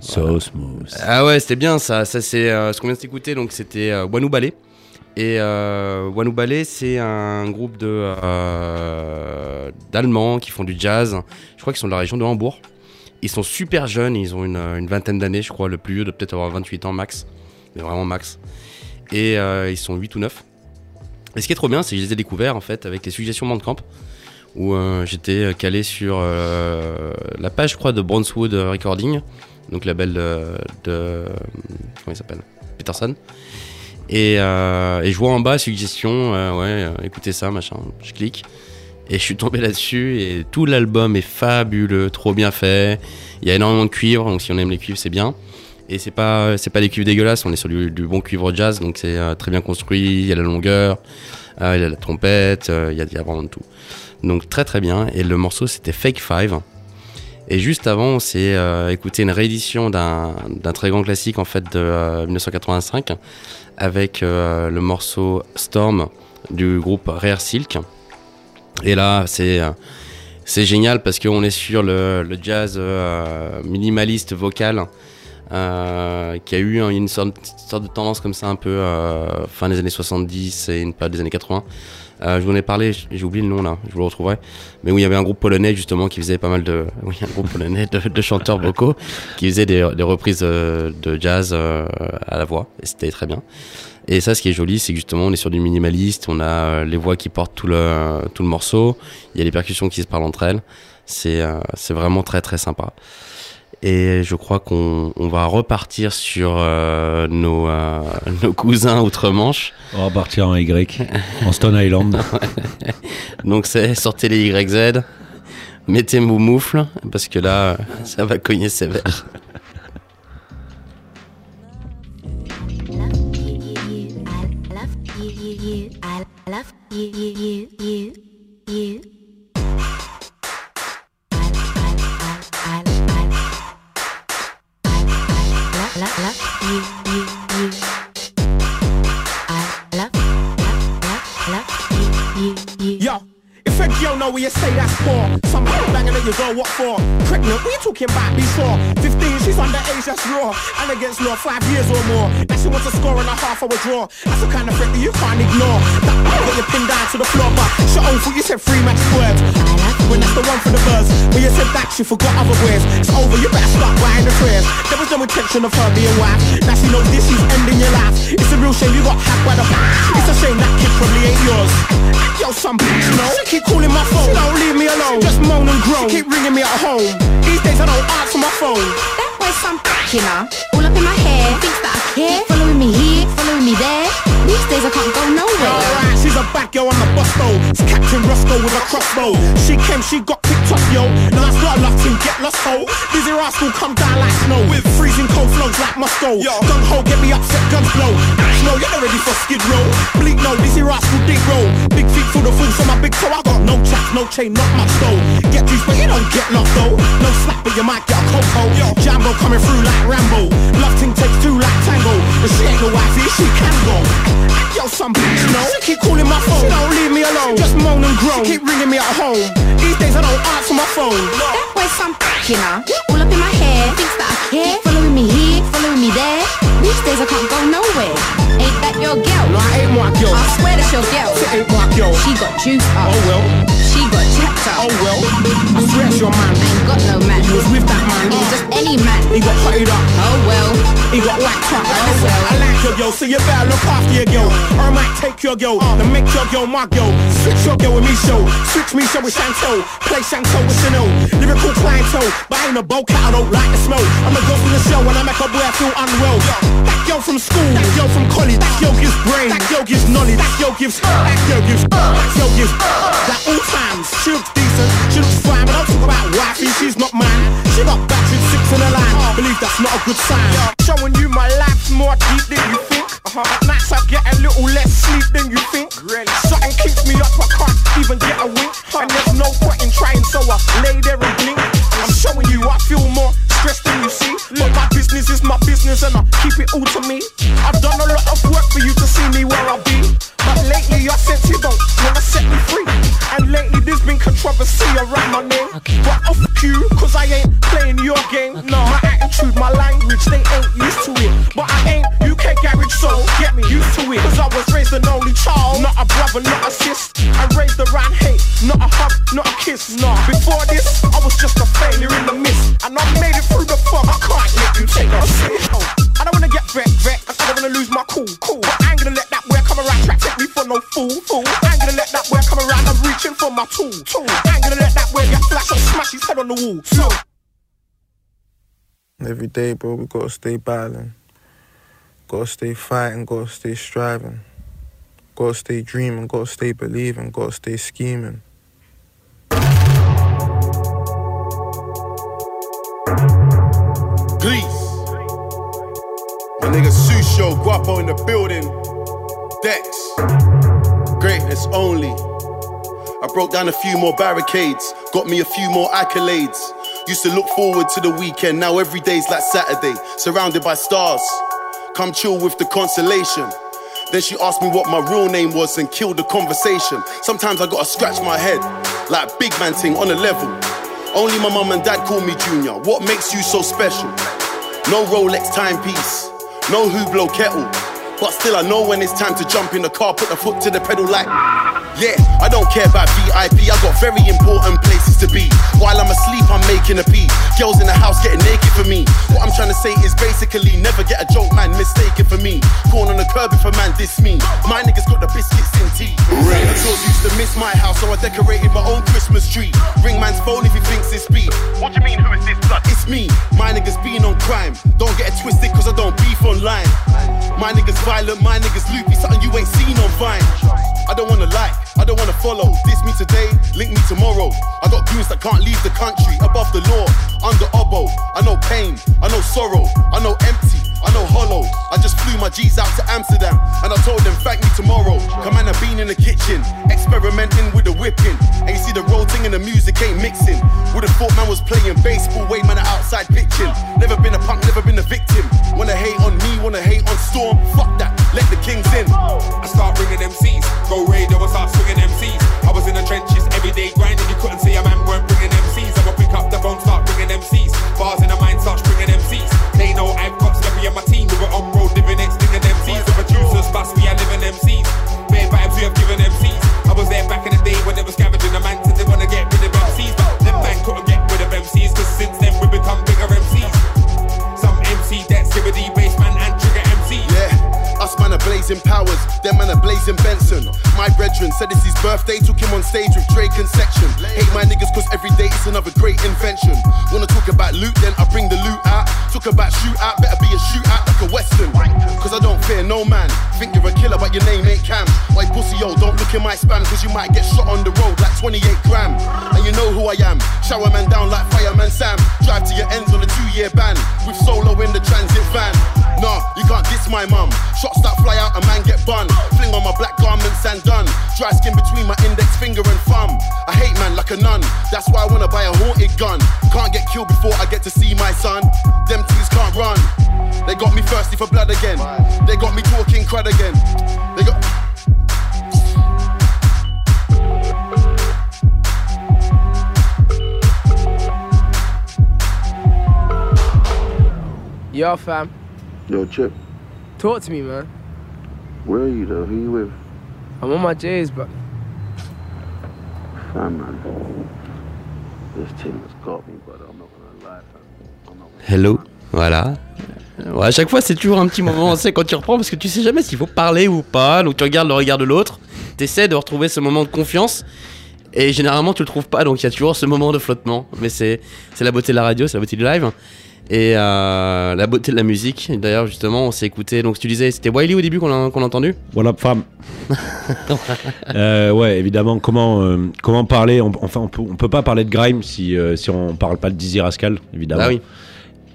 So smooth. Ah ouais, c'était bien ça. Ça c'est euh, ce qu'on vient de s'écouter. Donc c'était euh, Ballet. Et euh, Ballet, c'est un groupe de euh, d'Allemands qui font du jazz. Je crois qu'ils sont de la région de Hambourg. Ils sont super jeunes. Ils ont une, une vingtaine d'années, je crois. Le plus vieux doit peut-être avoir 28 ans max, mais vraiment max. Et euh, ils sont 8 ou 9. Et ce qui est trop bien, c'est que je les ai découverts en fait avec les suggestions Bandcamp où euh, j'étais calé sur euh, la page, je crois, de Brownswood Recording, donc label de, comment il s'appelle, Peterson. Et, euh, et je vois en bas suggestion, ouais, écoutez ça, machin. Je clique et je suis tombé là-dessus et tout l'album est fabuleux, trop bien fait. Il y a énormément de cuivre, donc si on aime les cuivres, c'est bien. Et c'est pas c'est pas des cuivres dégueulasses, on est sur du, bon cuivre jazz, donc c'est très bien construit. Il y a la longueur, il y a la trompette, il y, a, il y a vraiment de tout. Donc très très bien. Et le morceau c'était Fake Five. Et juste avant, on s'est euh, écouté une réédition d'un très grand classique en fait de euh, 1985 avec euh, le morceau Storm du groupe Rare Silk. Et là, c'est euh, génial parce qu'on est sur le, jazz euh, minimaliste vocal euh, qui a eu un- une sorte, sorte de tendance comme ça un peu euh, fin des années 70 et une période des années 80. Euh, je vous en ai parlé, j'ai oublié le nom là, je vous le retrouverai. Mais où il y avait un groupe polonais justement qui faisait pas mal de, oui, un groupe polonais de, chanteurs vocaux qui faisaient des, des reprises euh, de jazz euh, à la voix. Et c'était très bien. Et ça, ce qui est joli, c'est que justement, on est sur du minimaliste. On a euh, les voix qui portent tout le tout le morceau. Il y a les percussions qui se parlent entre elles. C'est c'est vraiment très très sympa. Et je crois qu'on on va repartir sur euh, nos, euh, nos cousins outre-Manche. On va partir en Y, en Stone Island. Donc c'est sortez les YZ, mettez vos moufles, parce que là, ça va cogner sévère. Where you say that's for, some banging at you go, what for? Pregnant, what you talking about before? 15, she's underage, that's raw. And against law, five years or more. Now she wants a score and a half hour draw. That's the kind of threat that you can't ignore. That got you pinned down to the floor, but she own foot, you said free match words. When that's the one for the buzz. When you said that, she forgot other words. It's over, you better start buying the prayers. There was no intention of her being wife. Now she knows this is ending your life. It's a real shame you got hacked by the back. It's a shame that kid probably ain't yours. Yo, some bitch, you know. She keep calling my phone. Don't leave me alone. She just moan and groan. She keep ringing me at home. These days I don't answer my phone. That boy some you know. All up in my hair. Thinks that I care. Following me here, following me there. These days I can't go nowhere. Alright, she's a bad girl on the bus though. It's Captain Roscoe with a crossbow. She came, she got picked up, yo. Now I start locked in, get lost, ho. Dizzy rascal come down like snow. With freezing cold flows like Moscow. Yo, gun ho, get me upset, guns blow. Snow, you're not ready for skid row. Bleak no, Dizzy rascal dig roll. Big feet full of fools on my big toe. I got no chaps, no chain, not much though. Get juice, but you don't get lost though. No slap, but you might get a coco. Yo, Jambo coming through like Rambo. Love ting takes two like Tango. But she ain't no wifey, she can go. Yo, some bitch, no. She keep calling my phone. Don't leave me alone. Just moan and groan. She keep ringing me at home. These days I don't answer my phone. That boy some bitch, you know. All up in my hair. Thinks that I care. Following me here, following me there. These days I can't go nowhere. Ain't that your girl? No, I ain't my girl. I swear that's your girl. It ain't my girl. She got juice up. Oh well. She got checked up. Oh well. I swear it's your man. I ain't got no man. He was with that man. It was just any man. He got hotted up. Oh well. He got whacked up. Oh well. I like your girl, so you better look after your girl. Or I might take your girl, then make your girl my girl. Switch your girl with me show. Switch me show with Chantel. Play Chantel with Chanel. Lyrical clientele, but I ain't a bow cat, I don't like the smell. I'm a girl from the show and I make a boy I feel unwell. That girl from school, that girl from college, that girl gives brain, that girl gives knowledge, that girl gives, that girl gives, that girl gives. Like all times, she looks decent, she looks fine, but don't talk about wifey, she's not mine. She got battered six in a line, believe that's not a good sign. Showing you my life's more deep than you think. Uh-huh. At nights I get a little less sleep than you think. Really? Something keeps me up, I can't even get a wink. And there's no point in trying, so I lay on the wall. So. Every day, bro, we gotta stay battling. Gotta stay fighting, gotta stay striving. Gotta stay dreaming, gotta stay believing, gotta stay scheming. Please. My nigga Susho, Guapo in the building. Dex. Greatness only. I broke down a few more barricades, got me a few more accolades. Used to look forward to the weekend, now every day's like Saturday, surrounded by stars. Come chill with the constellation. Then she asked me what my real name was and killed the conversation. Sometimes I gotta scratch my head, like big man thing on a level. Only my mum and dad call me Junior. What makes you so special? No Rolex timepiece, no Hublot kettle. But still, I know when it's time to jump in the car, put the foot to the pedal like. Yeah, I don't care about VIP, I got very important places to be. While I'm asleep, I'm making a pee. Girls in the house getting naked for me. What I'm trying to say is basically never get a joke, man, mistaken for me. Corn on the curb if a man diss me. My niggas got the biscuits in tea. Santa Claus used to miss my house, so I decorated my own Christmas tree. Ring man's phone if he thinks it's beef. What do you mean, who is this blood? It's me. My niggas been on crime. Don't get it twisted, cause I don't beef online. My niggas violent, my niggas loopy, something you ain't seen on Vine. I don't wanna like, I don't wanna follow. This me today, link me tomorrow. I got goons that can't leave the country, above the law, under oboe. I know pain, I know sorrow, I know empty, I know hollow. I just flew my G's out to Amsterdam, and I told them thank me tomorrow. Come on, I've been in the kitchen, experimenting with the whipping. And you see the roll thing and the music ain't mixing. Would've thought man was playing baseball, way man outside pitching. Never been a punk, never been a victim. Wanna hate on me, wanna hate on Storm, fuck that, let the kings in. I start bringing MCs, go radio and start swinging MCs. I was in the trenches every day grinding, you couldn't say a man weren't bringing MCs. I would pick up the phone, start bringing MCs. Bars in the mind, start bringing MCs. They know I've constantly on my team, we were on road living next thing MCs. The producers, bust me, I live in MCs. Bare vibes we have given MCs. I was there back in the day when they were scavenging the man blazing powers, them man a blazing Benson. My brethren said it's his birthday, took him on stage with Drake and Section. Hate my niggas cause every day it's another great invention. Wanna talk about loot, then I bring the loot out. Talk about shootout, better be a shootout like a western. Cause I don't fear no man. Think you're a killer, but your name ain't Cam. Why pussy yo, don't look in my spam, cause you might get shot on the road like 28 gram. And you know who I am. Shower man down like fireman Sam. Drive to your ends on a two year ban. With solo in the transit van. Nah, you can't diss my mum. Shots that fly out, a man get bun. Fling on my black garments and done. Dry skin between my index finger and thumb. I hate man like a nun. That's why I wanna buy a haunted gun. Can't get killed before I get to see my son. Them things can't run. They got me thirsty for blood again. They got me talking crud again. They got. Yo, fam. Yo, Chip, Talk to me, man. where are you though? Who you with? I'm on my J's, but Fam, man. This team has got me, but I'm not gonna lie, fam. I'm not Hello, voilà. Ouais, à chaque fois, c'est toujours un petit moment, tu sais, quand tu reprends, parce que tu sais jamais s'il faut parler ou pas. Donc tu regardes le regard de l'autre, t'essaies de retrouver ce moment de confiance, et généralement tu le trouves pas, donc il y a toujours ce moment de flottement. Mais c'est c'est la beauté de la radio, c'est la beauté du live. Et euh, la beauté de la musique. D'ailleurs, justement, on s'est écouté. Donc, tu disais, c'était Wiley au début qu'on a, entendu? Voilà, femme. Euh, ouais, évidemment, comment, euh, comment parler? On, Enfin, on peut, on peut pas parler de Grime si, si on parle pas de Dizzy Rascal, évidemment. Ah oui.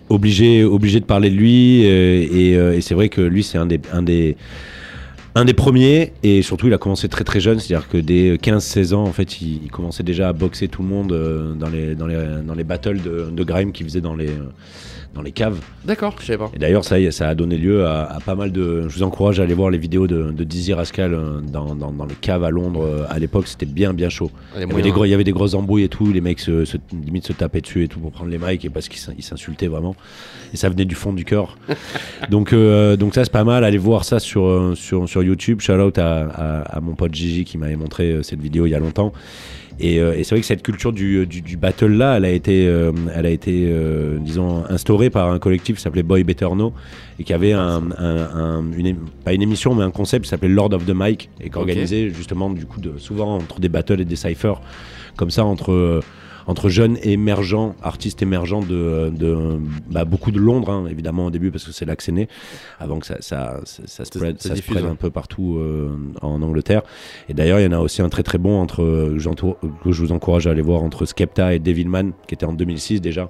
Obligé, obligé de parler de lui. et et c'est vrai que lui, c'est un des, un, des, un des premiers. Et surtout, il a commencé très très jeune. C'est-à-dire que dès 15-16 ans, en fait, il, commençait déjà à boxer tout le monde euh, dans, les, dans, les, dans les battles de, de Grime qu'il faisait dans les, euh, dans les caves. D'accord, je savais pas. Et d'ailleurs, ça, ça a donné lieu à, à pas mal de. Je vous encourage à aller voir les vidéos de, de Dizzy Rascal euh, dans, dans, dans les caves à Londres. Euh, À l'époque, c'était bien, bien chaud. Les Il y, avait des gros, il y avait des grosses embrouilles et tout. Les mecs se, se- limite se tapaient dessus et tout pour prendre les mics et parce qu'ils s'in- ils s'insultaient vraiment. Et ça venait du fond du cœur. donc, euh, donc ça, c'est pas mal. Allez voir ça sur, sur, sur YouTube. Shout out à, à, à mon pote Gigi qui m'avait montré cette vidéo il y a longtemps. Et, euh, et c'est vrai que cette culture du, du, du battle là, elle a été, euh, elle a été, euh, disons, instaurée par un collectif qui s'appelait Boy Better Know et qui avait un, un- un- une, pas une émission, mais un concept qui s'appelait Lord of the Mic et qui organisait justement du coup de, souvent entre des battles et des cyphers comme ça entre euh, entre jeunes émergents, artistes émergents de, de bah, beaucoup de Londres, hein, évidemment au début parce que c'est là que c'est né, avant que ça, ça, ça, ça spread, ça diffuse, spread ouais. un peu partout euh, en Angleterre. Et d'ailleurs, il y en a aussi un très très bon entre, euh, que j'entoure- que je vous encourage à aller voir entre Skepta et Devilman, qui était en 2006 déjà.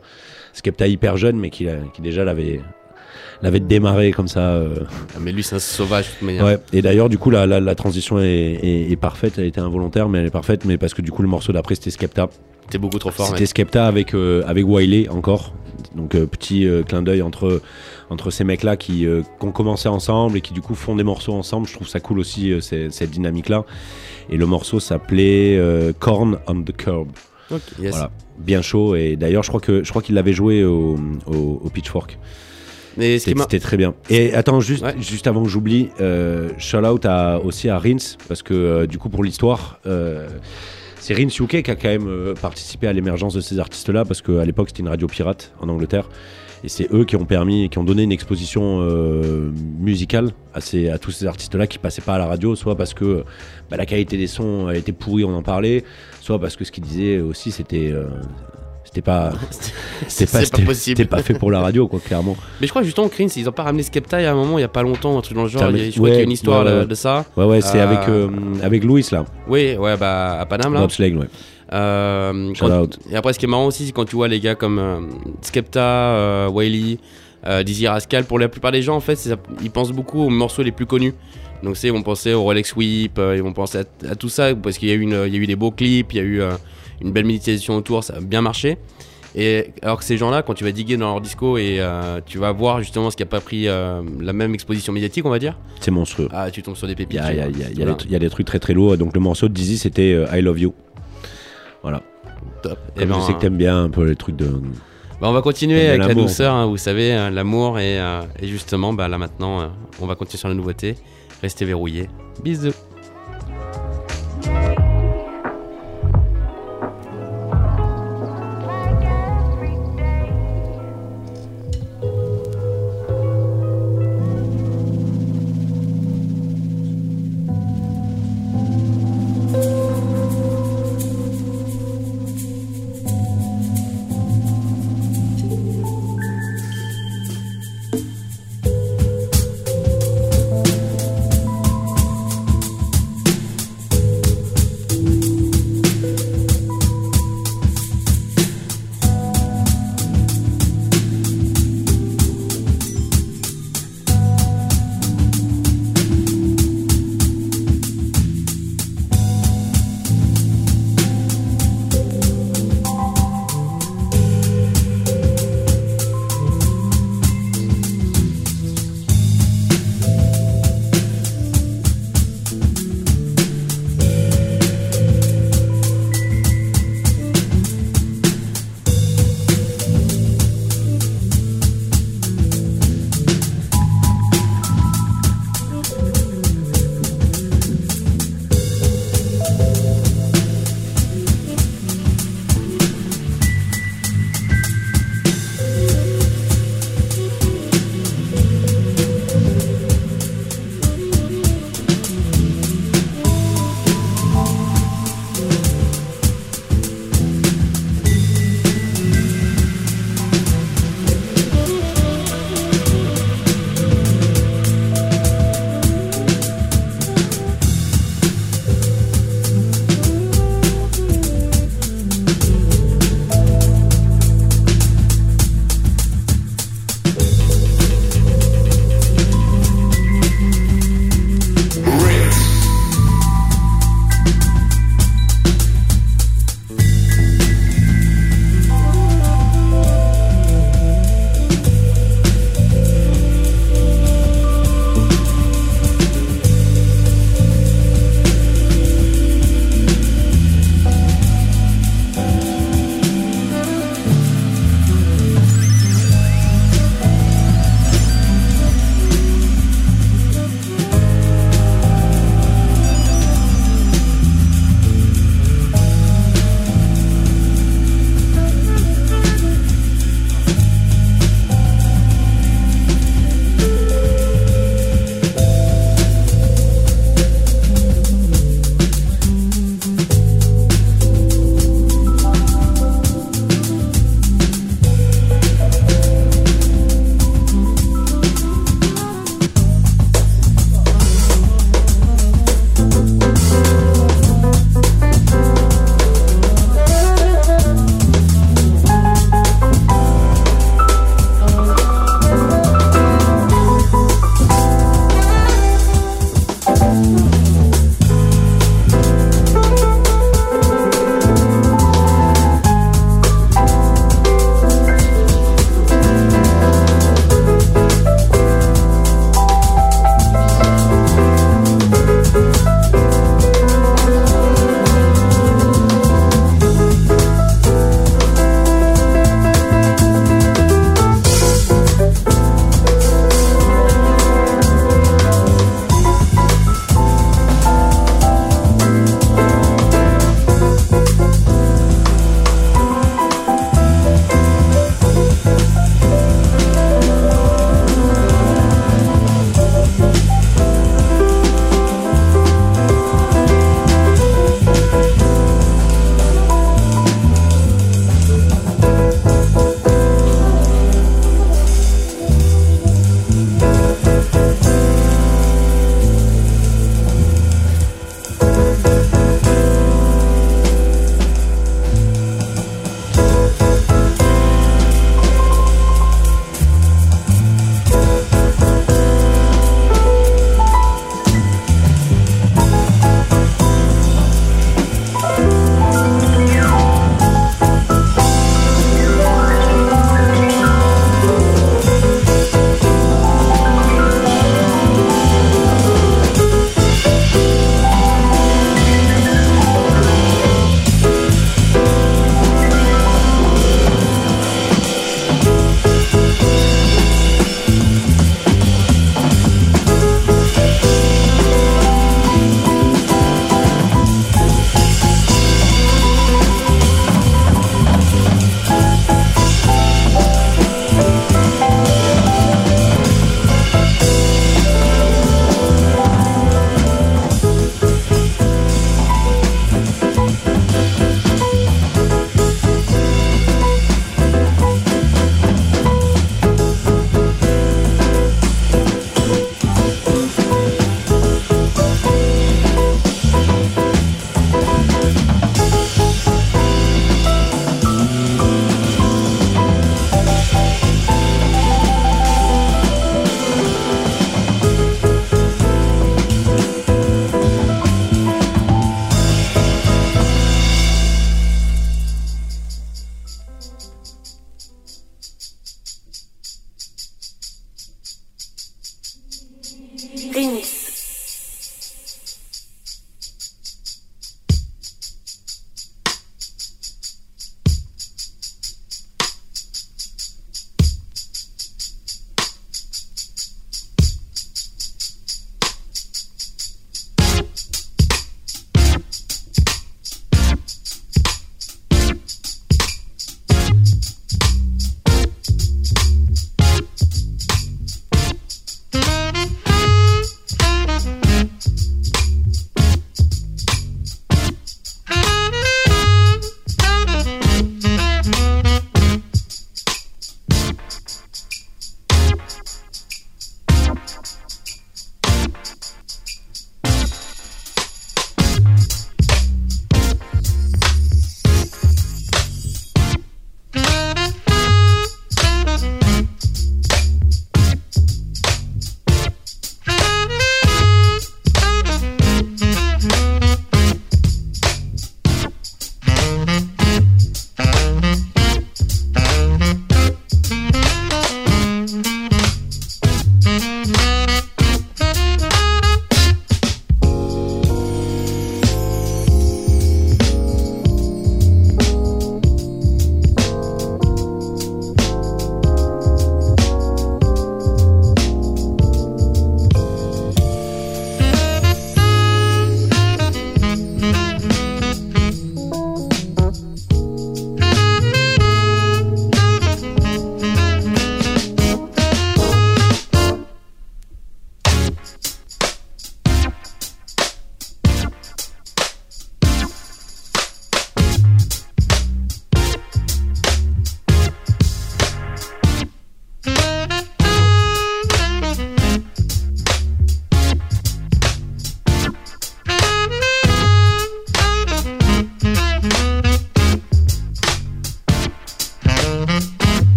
Skepta hyper jeune, mais qui, l'a- qui déjà l'avait l'avait démarré comme ça. euh, Ah, mais lui, c'est un sauvage de toute manière. Ouais. Et d'ailleurs, du coup, la, la, la transition est, est- est parfaite. Elle était involontaire, mais elle est parfaite. Mais parce que du coup, le morceau d'après, c'était Skepta. T'es beaucoup trop fort, C'était mec. Skepta avec, euh, avec Wiley encore. Donc, euh, petit euh, clin d'œil entre, entre ces mecs-là qui, euh, qui ont commencé ensemble et qui, du coup, font des morceaux ensemble. Je trouve ça cool aussi, euh, cette dynamique-là. Et le morceau s'appelait euh, Corn on the Curb. Yes. Voilà. Bien chaud. Et d'ailleurs, je crois que je crois qu'il l'avait joué au, au, au Pitchfork. Mais C'était très bien. Et attends, juste, juste avant que j'oublie, euh, shout out à, aussi à Rins, parce que euh, du coup, pour l'histoire, euh, c'est Rins UK qui a quand même euh, participé à l'émergence de ces artistes-là, parce qu'à l'époque, c'était une radio pirate en Angleterre. Et c'est eux qui ont permis, qui ont donné une exposition euh, musicale à, tous ces artistes-là qui passaient pas à la radio, soit parce que bah, la qualité des sons été pourrie, on en parlait, soit parce que ce qu'ils disaient aussi, c'était euh, c'était pas, c'était pas, pas c'était- possible. c'était pas fait pour la radio, quoi, clairement. Mais je crois justement, Crins, ils ont pas ramené Skepta il y a un moment, il y a pas longtemps, un truc dans le genre. Il y a- je crois qu'il y a une histoire ouais, de- ouais. de ça. Ouais, ouais, c'est Euh, avec, euh, avec Louis, là. Oui, ouais, bah à Paname là. Bobsleigh, ouais. Euh, Shout out. Et après, ce qui est marrant aussi, c'est quand tu vois les gars comme euh, Skepta, euh, Wiley, euh, Dizzy Rascal, pour la plupart des gens, en fait, ils pensent beaucoup aux morceaux les plus connus. Donc, c'est, ils vont penser au Rolex Whip, euh, ils vont penser à, à tout ça, parce qu'il y a eu, une, il y a eu des beaux clips, il y a eu euh, une belle méditation autour, ça a bien marché. Et alors que ces gens-là, quand tu vas diguer dans leur disco et euh, tu vas voir justement ce qui a pas pris euh, la même exposition médiatique, on va dire, C'est monstrueux. ah, tu tombes sur des pépites. il y a- Voilà. des, il y a des trucs très très lourds. Donc le morceau de Dizzy, c'était euh, I Love You. Voilà. Top. Comme Eh ben, je sais que t'aimes bien un peu les trucs de. Bah, on va continuer avec la douceur, hein, vous savez, euh, l'amour et, euh, et justement, bah, là maintenant, euh, on va continuer sur la nouveauté. Restez verrouillés. Bisous.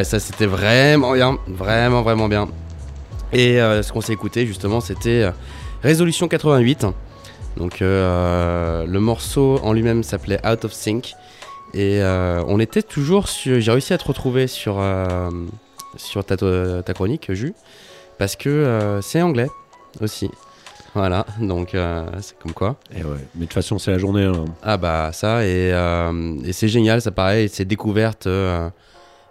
Ouais, ça c'était vraiment bien, vraiment vraiment bien. Et euh, ce qu'on s'est écouté justement, c'était euh, Résolution 88. Donc euh, le morceau en lui-même s'appelait Out of Sync. Et on était toujours sur. J'ai réussi à te retrouver sur, sur ta, ta chronique, Jus, parce que c'est anglais aussi. Voilà, donc euh, c'est comme quoi. Et ouais, mais de toute façon, c'est la journée. hein. Ah bah ça, et, euh, et c'est génial, ça pareil, c'est découverte. euh,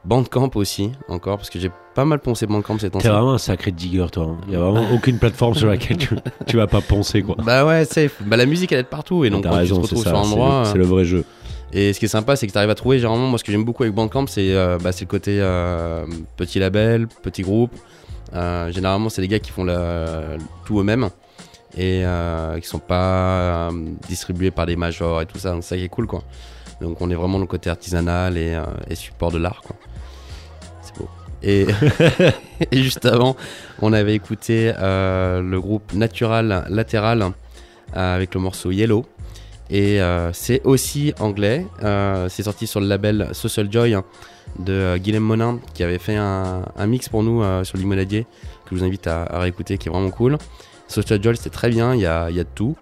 Bandcamp aussi, encore, parce que j'ai pas mal poncé Bandcamp ces temps-ci. T'es vraiment un sacré digger, toi. Il y a vraiment aucune plateforme sur laquelle tu, tu vas pas poncer, quoi. Bah ouais, c'est bah la musique elle est partout et donc quand raison, tu te retrouves ça, sur un endroit. le- c'est le vrai jeu. Et ce qui est sympa, c'est que tu arrives à trouver généralement moi ce que j'aime beaucoup avec Bandcamp, c'est euh, bah, le côté euh, petit label, petit groupe. Euh, généralement, c'est des gars qui font la- tout eux-mêmes et euh, qui sont pas distribués par des majors et tout ça. Donc ça qui est cool quoi. Donc on est vraiment dans le côté artisanal et, et support de l'art quoi. Et, juste avant, on avait écouté euh, le groupe Natural Latéral euh, avec le morceau Yellow. Et euh, c'est aussi anglais. C'est sorti sur le label Social Joy hein, de Guillaume Monin qui avait fait un, mix pour nous sur Limonadier que je vous invite à, réécouter qui est vraiment cool. Social Joy c'était très bien, il y a, y a de tout.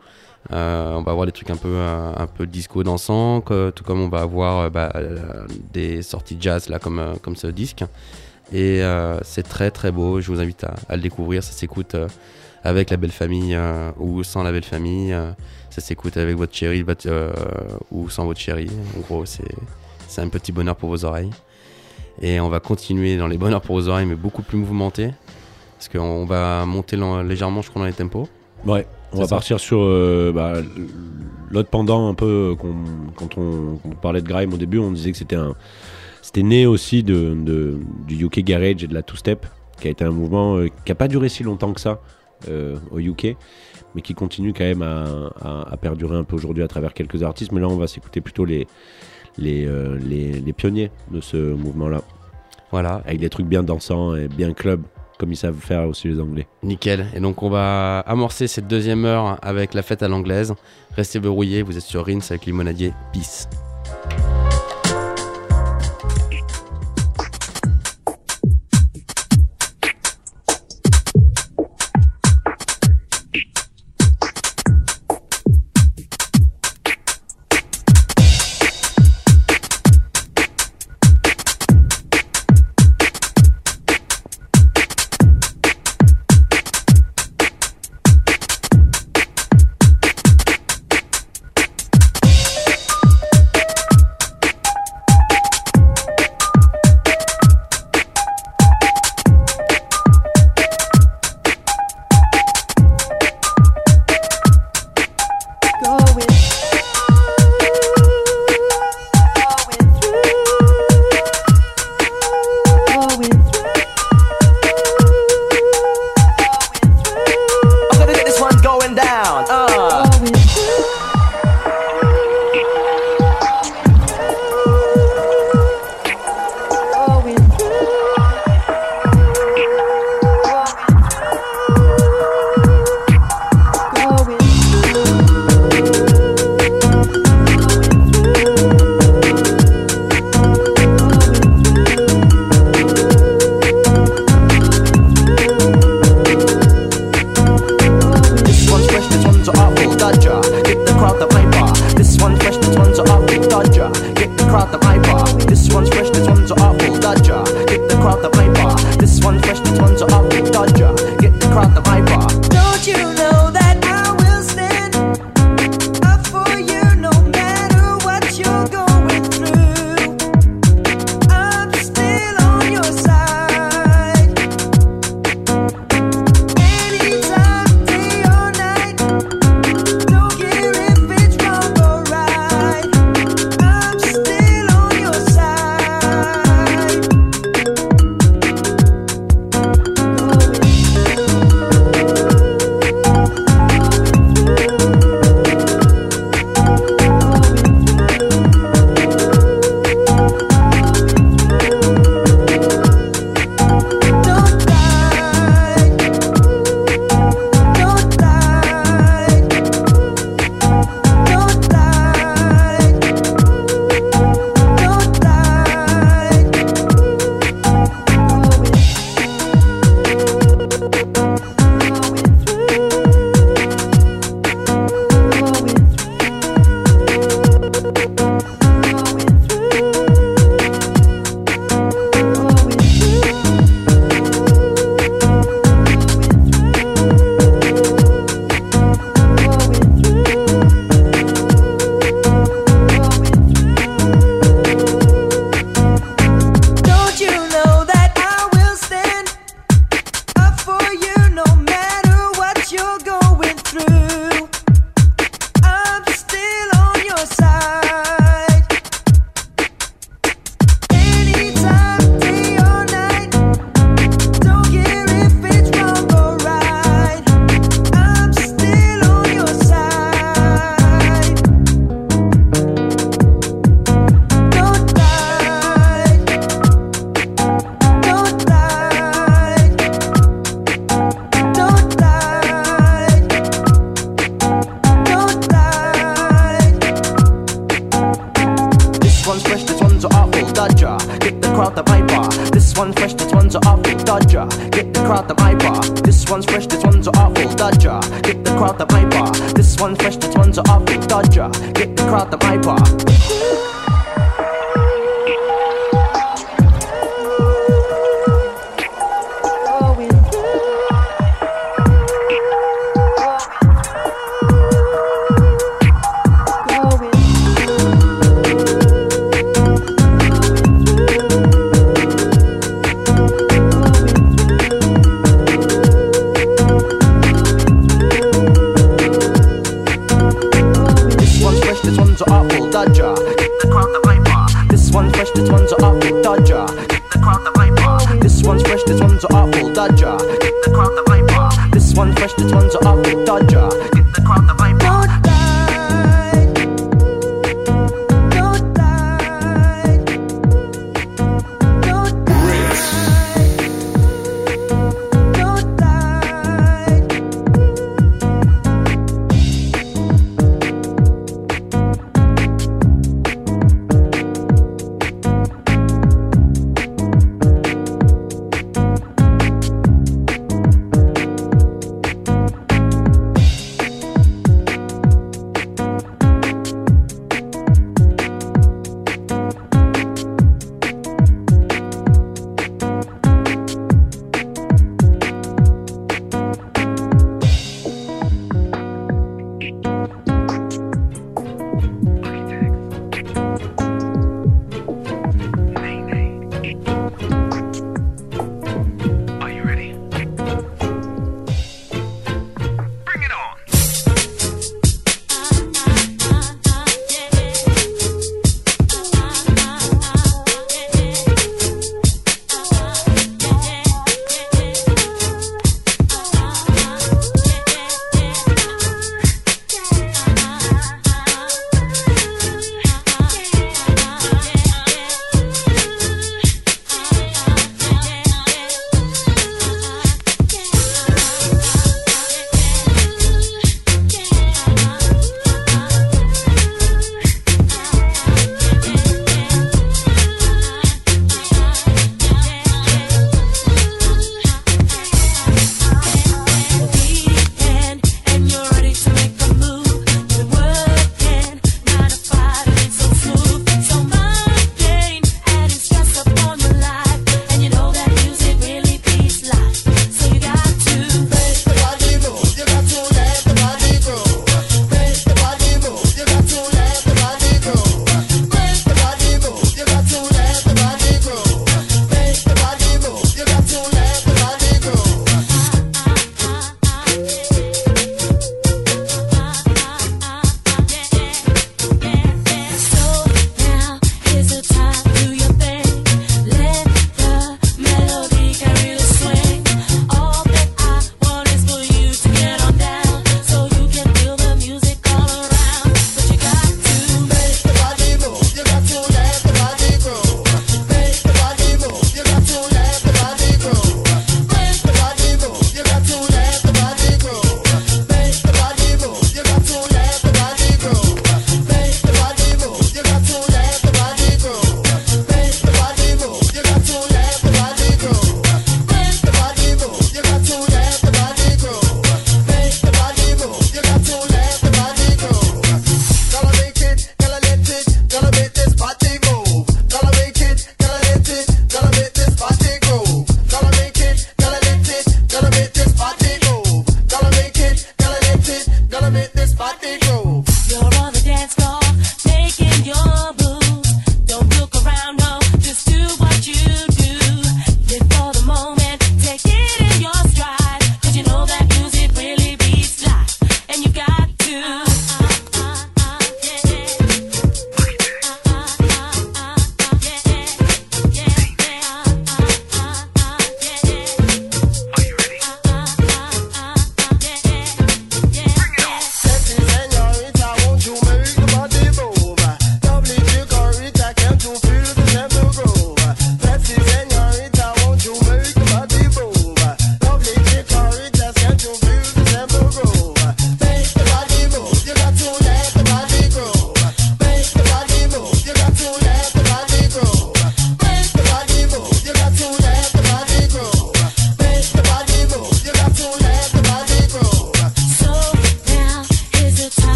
On va avoir des trucs un peu, un peu disco dansant, tout comme on va avoir bah, des sorties jazz là comme, comme ce disque. Et euh, c'est très très beau, je vous invite à, à le découvrir, ça s'écoute euh, avec la belle famille euh, ou sans la belle famille, euh, ça s'écoute avec votre chérie euh, ou sans votre chérie. En gros, c'est c'est un petit bonheur pour vos oreilles. Et on va continuer dans les bonheurs pour vos oreilles, mais beaucoup plus mouvementé. Parce qu'on va monter légèrement, je crois, dans les tempos. Ouais, on va ça. partir sur bah, l'autre pendant un peu qu'on- quand, on, quand on parlait de grime au début, on disait que c'était un c'était né aussi de, de- du UK garage et de la two step, qui a été un mouvement euh, qui a pas duré si longtemps que ça euh, au UK, mais qui continue quand même à, à- à perdurer un peu aujourd'hui à travers quelques artistes. Mais là, on va s'écouter plutôt les les, euh, les les pionniers de ce mouvement-là. Voilà. Avec des trucs bien dansants et bien club, comme ils savent faire aussi les Anglais. Nickel. Et donc on va amorcer cette deuxième heure avec la fête à l'anglaise. Restez verrouillés, vous êtes sur Rins avec Limonadier. Peace.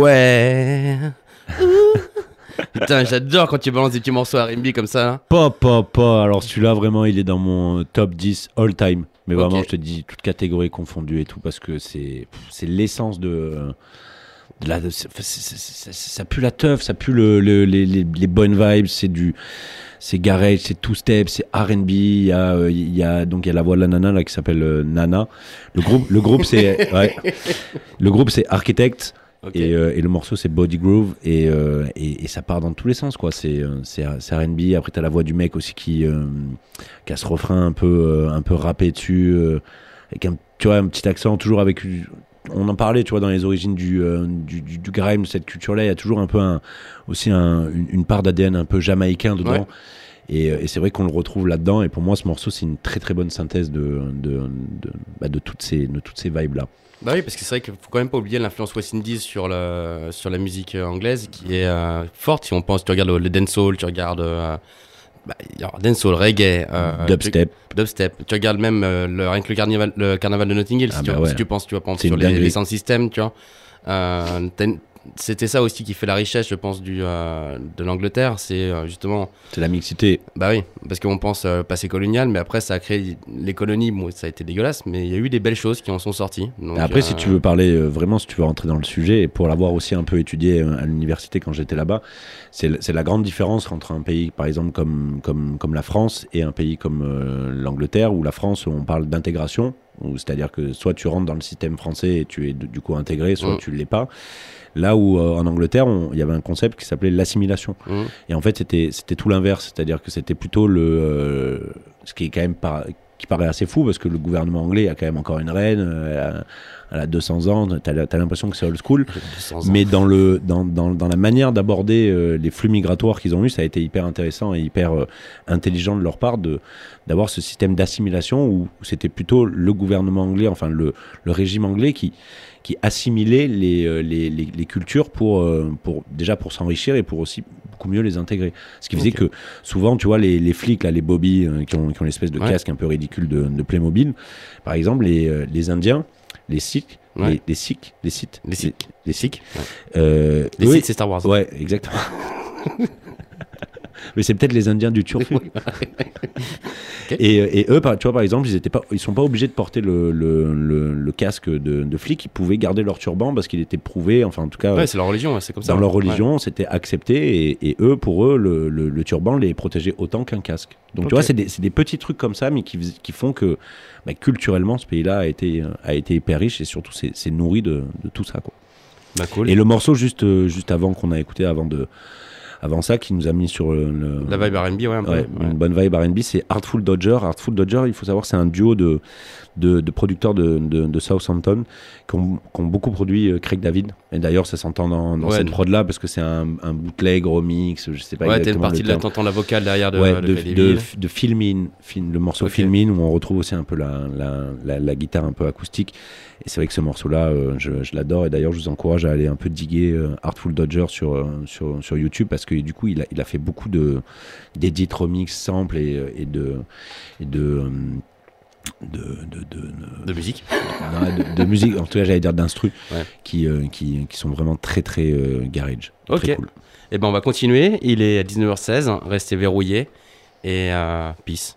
Ouais. Putain, j'adore quand tu balances des petits morceaux R&B comme ça. là. Pas, pas, pas. Alors celui-là, vraiment, il est dans mon top 10 all time. Mais vraiment, je te dis, toutes catégories confondues et tout, parce que c'est c'est l'essence de... la, ça pue la teuf, ça pue le, le- les, les- les bonnes vibes, c'est du... C'est garage, c'est two step, c'est R&B. Il y a, euh, il y a donc il y a la voix de la nana là qui s'appelle euh, Nana. Le groupe, le groupe c'est ouais. le groupe c'est Architect et, euh, et le morceau c'est Body Groove et, euh, et, et ça part dans tous les sens quoi. C'est euh, R&B. Après t'as la voix du mec aussi qui euh, qui a ce refrain un peu un peu rappé dessus avec un tu vois un petit accent toujours avec on en parlait, tu vois, dans les origines du, du, du, du grime, de cette culture-là, il y a toujours un peu un, aussi un- une, une part d'ADN un peu jamaïcain dedans. Ouais. Et, et c'est vrai qu'on le retrouve là-dedans. Et pour moi, ce morceau, c'est une très très bonne synthèse de, de, de, bah, de toutes ces, de toutes ces vibes-là. Bah oui, parce que c'est vrai qu'il faut quand même pas oublier l'influence West Indies sur, le, sur la musique euh, anglaise qui est euh, forte. Si on pense, tu regardes le, le dancehall, tu regardes euh, bah, dancehall, reggae, euh, Dubstep. tu- dubstep. Tu regardes même le, rien que le carnaval, le carnaval de Notting Hill. Ah si, tu, bah ouais. si tu penses, tu vas penser sur les, les sound systems, tu vois. Euh, c'était ça aussi qui fait la richesse, je pense, du, euh, de l'Angleterre. C'est euh, justement. C'est la mixité. Bah oui, parce qu'on pense euh, passé colonial, mais après ça a créé les colonies. Bon, ça a été dégueulasse, mais il y a eu des belles choses qui en sont sorties. Donc, Après, si euh, tu veux parler vraiment, si tu veux rentrer dans le sujet, et pour l'avoir aussi un peu étudié à l'université quand j'étais là-bas, c'est la grande différence entre un pays, par exemple, comme, comme, comme la France et un pays comme l'Angleterre, où la France, on parle d'intégration, c'est-à-dire que soit tu rentres dans le système français et tu es du coup intégré, soit Mm. tu ne l'es pas. Là où euh, en Angleterre, il y avait un concept qui s'appelait l'assimilation. Mm. Et en fait, c'était c'était tout l'inverse, c'est-à-dire que c'était plutôt le euh, ce qui est quand même qui paraît assez fou parce que le gouvernement anglais a quand même encore une reine, euh, elle a, elle a 200 ans, t'as as, l'impression que c'est old school, 200 ans. mais dans le dans, dans, dans la manière d'aborder euh, les flux migratoires qu'ils ont eu, ça a été hyper intéressant et hyper euh, intelligent de leur part de d'avoir ce système d'assimilation où, où c'était plutôt le gouvernement anglais, enfin le, le régime anglais qui qui assimilait les, euh, les, les, les cultures pour, euh, pour déjà pour s'enrichir et pour aussi beaucoup mieux les intégrer. Ce qui faisait que souvent, tu vois, les, les flics, là, les bobbies euh, qui ont, qui ont l'espèce de Ouais. casque un peu ridicule de, de Playmobil, par exemple, les, euh, les Indiens, les Sikhs, Ouais. les, les Sikhs, les Sikhs, Les Sikhs. les Sikhs, Ouais. euh, c'est Star Wars. Ouais, exactement. Mais c'est peut-être les Indiens du turfu. et, et eux, par- tu vois, par exemple, ils étaient pas, ils sont pas obligés de porter le, le, le, le casque de, de flic. Ils pouvaient garder leur turban parce qu'il était prouvé. Enfin, en tout cas, Ouais, c'est leur religion, c'est comme ça. dans leur Ouais. religion, c'était accepté. Et, et eux, pour eux, le, turban les protégeait autant qu'un casque. Donc, tu vois, c'est des, petits trucs comme ça, mais qui, font que bah, culturellement, ce pays-là a été, a été hyper riche et surtout, c'est nourri de, de tout ça, quoi. Bah, cool. Et le morceau juste, euh, juste avant qu'on a écouté, avant de, avant ça qui nous a mis sur le, La vibe R&B, ouais, un peu, Ouais, ouais. une bonne vibe R&B. C'est Artful Dodger. Artful Dodger, il faut savoir, c'est un duo de, de, de producteurs de, de, de Southampton qui ont, qui ont beaucoup produit euh, Craig David. Et d'ailleurs, ça s'entend dans, dans Ouais, cette prod là parce que c'est un, un bootleg remix, je sais pas Ouais, t'as une exactement partie le de la- la vocale derrière de- Ouais, de de, de, Film le morceau Ok. Film In où on retrouve aussi un peu la, la, la, guitare un peu acoustique. Et c'est vrai que ce morceau-là, euh, je, je l'adore. Et d'ailleurs, je vous encourage à aller un peu diguer euh, Artful Dodger sur, euh, sur, sur YouTube parce que du coup, il a, il a fait beaucoup de d'édits remix, samples et, et de. Et de de, de, de, De musique Non, de, musique, en tout cas j'allais dire d'instru, Ouais. qui, euh, qui, qui sont vraiment très très euh, garage. Ok. Très cool. Et ben on va continuer. Il est à 19h16. Restez verrouillés. Et euh, peace.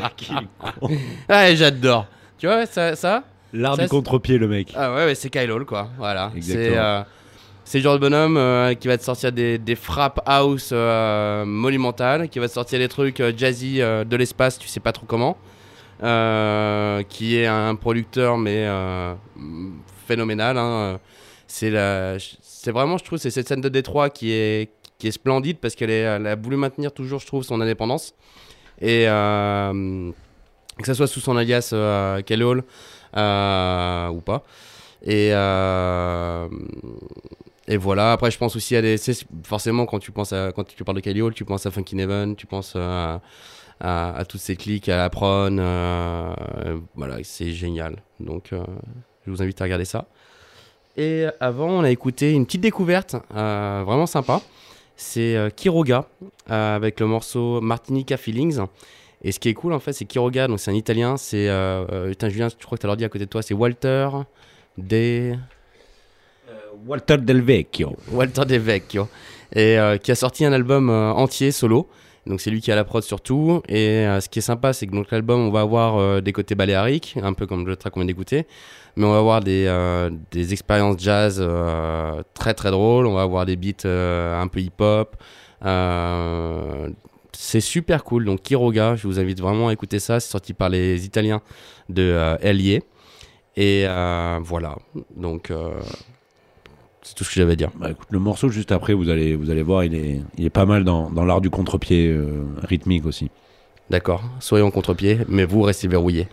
Ouais, j'adore. Tu vois, ça. ça L'art du contre-pied, le mec. Ah ouais, ouais, c'est Kyle Hall, quoi. Voilà. C'est euh, le genre de bonhomme euh, qui va te sortir des, des frappes house euh, monumentales, qui va te sortir des trucs euh, jazzy de l'espace, tu sais pas trop comment. Qui est un producteur, mais phénoménal. hein. C'est vraiment, je trouve, c'est cette scène de Détroit qui est, qui est splendide parce qu'elle elle a voulu maintenir toujours, je trouve, son indépendance. Et euh, que ce soit sous son alias euh, Hall euh, ou pas. Et, euh, et voilà, après je pense aussi à des... Forcément quand tu, penses à, quand tu parles de Kelly Hall, tu penses à Funky Neven, tu penses à, à, à toutes ces clics, à la Pron. euh, voilà, c'est génial. Donc je vous invite à regarder ça. Et avant, on a écouté une petite découverte vraiment sympa. C'est euh, Kiroga euh, avec le morceau Martinica Feelings. Et ce qui est cool en fait, c'est Kiroga, donc c'est un italien. C'est. Euh, euh, putain, Julien, je crois que tu as l'ordi à côté de toi. C'est Walter De. Walter Del Vecchio. Walter De Vecchio. Et euh, qui a sorti un album euh, entier solo. Donc c'est lui qui a la prod sur tout. Et euh, ce qui est sympa, c'est que donc l'album, on va avoir euh, des côtés baléariques, un peu comme le track qu'on vient d'écouter. Mais on va avoir des, euh, des expériences jazz euh, très très drôles. On va avoir des beats euh, un peu hip-hop. Euh, c'est super cool. Donc Kiroga, je vous invite vraiment à écouter ça. C'est sorti par les Italiens de Elie. Et voilà. Donc c'est tout ce que j'avais à dire. Bah, écoute, le morceau juste après, vous allez, vous allez voir, il est, il est pas mal dans, dans l'art du contre-pied rythmique aussi. D'accord. Soyons contre-pied, mais vous restez verrouillés.